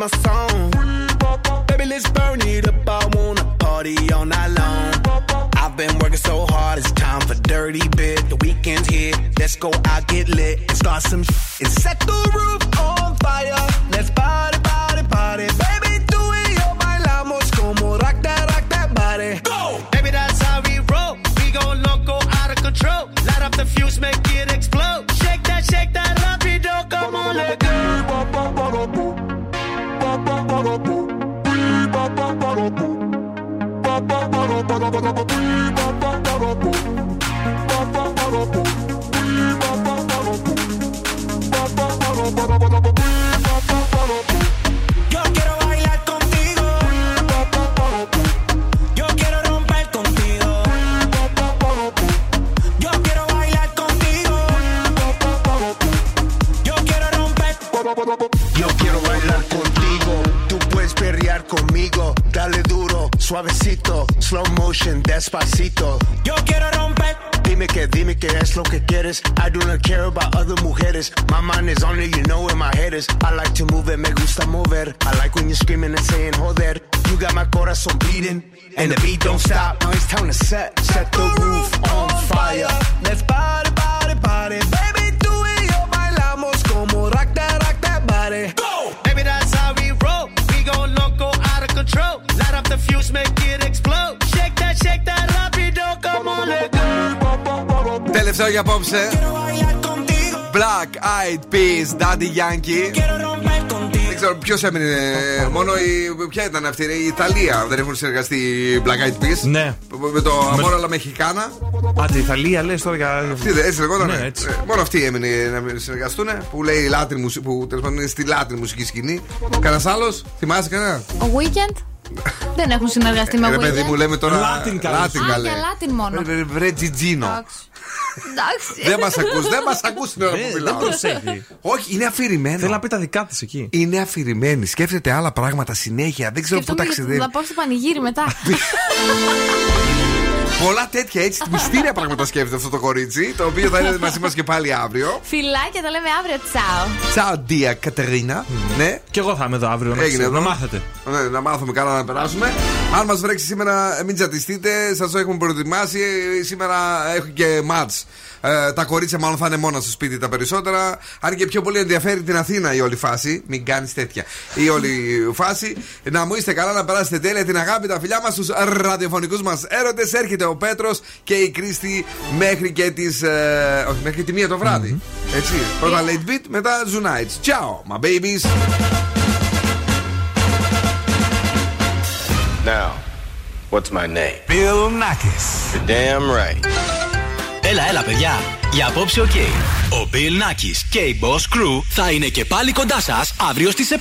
my song. Baby, let's burn it up. I wanna party all night long. I've been working so hard, it's time for dirty bit. The weekend's here, let's go out, get lit, and start some shit. And set the roof απόψε. Black Eyed Peas, Daddy Yankee. Δεν ξέρω ποιος έμεινε. Μόνο η. Ποια ήταν αυτή, η Ιταλία. Δεν έχουν συνεργαστεί οι Black Eyed Peas. Ναι. Με το Αμόρα La Mexicana. Άντε, Ιταλία λες τώρα για. Αυτή δεν έτσι λεγόταν. Ναι, έτσι. Ε, Μόνο αυτή έμεινε να συνεργαστούν. Που λέει λάτρη μουσική. Που τέλος πάντων είναι στη λάτρη μουσική σκηνή. Κανένας άλλος, θυμάσαι κανένα; Ο Weekend δεν έχουν συνεργαστεί με Ε, Ρε Weekend. παιδί μου, λέμε τώρα. Latin καλώς. Latin Α, καλές. για Latin μόνο. Βρε, Βρε Τζιτζίνο. Εντάξει. Δεν μας ακούς, δεν μας ακούς την ώρα Ε, που δεν μιλάω. προσέχει. Όχι, είναι αφηρημένο. Θέλει να πει τα δικά της εκεί. Είναι αφηρημένη. Σκέφτεται άλλα πράγματα συνέχεια. Δεν ξέρω πού Σκεφτόμαι ταξιδεύει. να πάω στο πανηγύρι μετά. Πολλά τέτοια έτσι μυστήρια πράγματα σκέφτεται αυτό το κορίτσι. Το οποίο θα είναι μαζί μας και πάλι αύριο. Φιλάκια, τα λέμε αύριο. Τσάω. Τσαο, Ντία Κατερίνα. Ναι. Και εγώ θα είμαι εδώ αύριο να, Έγινε ξέρω, εδώ. να μάθετε. Ναι, να μάθουμε καλά να περάσουμε. Αν μας βρέξει σήμερα, μην τσατιστείτε. Σας το έχουμε προετοιμάσει. Σήμερα έχει και ματ. Ε, τα κορίτσια μάλλον θα είναι μόνα στο σπίτι τα περισσότερα. Αν και πιο πολύ ενδιαφέρει την Αθήνα η όλη φάση. Μην κάνεις τέτοια. Η όλη φάση. Να μου είστε καλά, να περάσετε τέλεια την αγάπη, τα φιλιά μας, στου ραδιοφωνικούς μας έρωτες. Έρχεται ο Πέτρος και η Κρίστη μέχρι και τις. Ε, όχι, μέχρι τη μία το βράδυ. Έτσι. Πρώτα late beat, μετά Zoo Nights. Ciao, my babies. Now, what's my name? Bill Nakis. You're damn right. Έλα, έλα, παιδιά. Για απόψε, οκ. Ο Bill Nackis και η Boss Crew θα είναι και πάλι κοντά σας αύριο στις 7.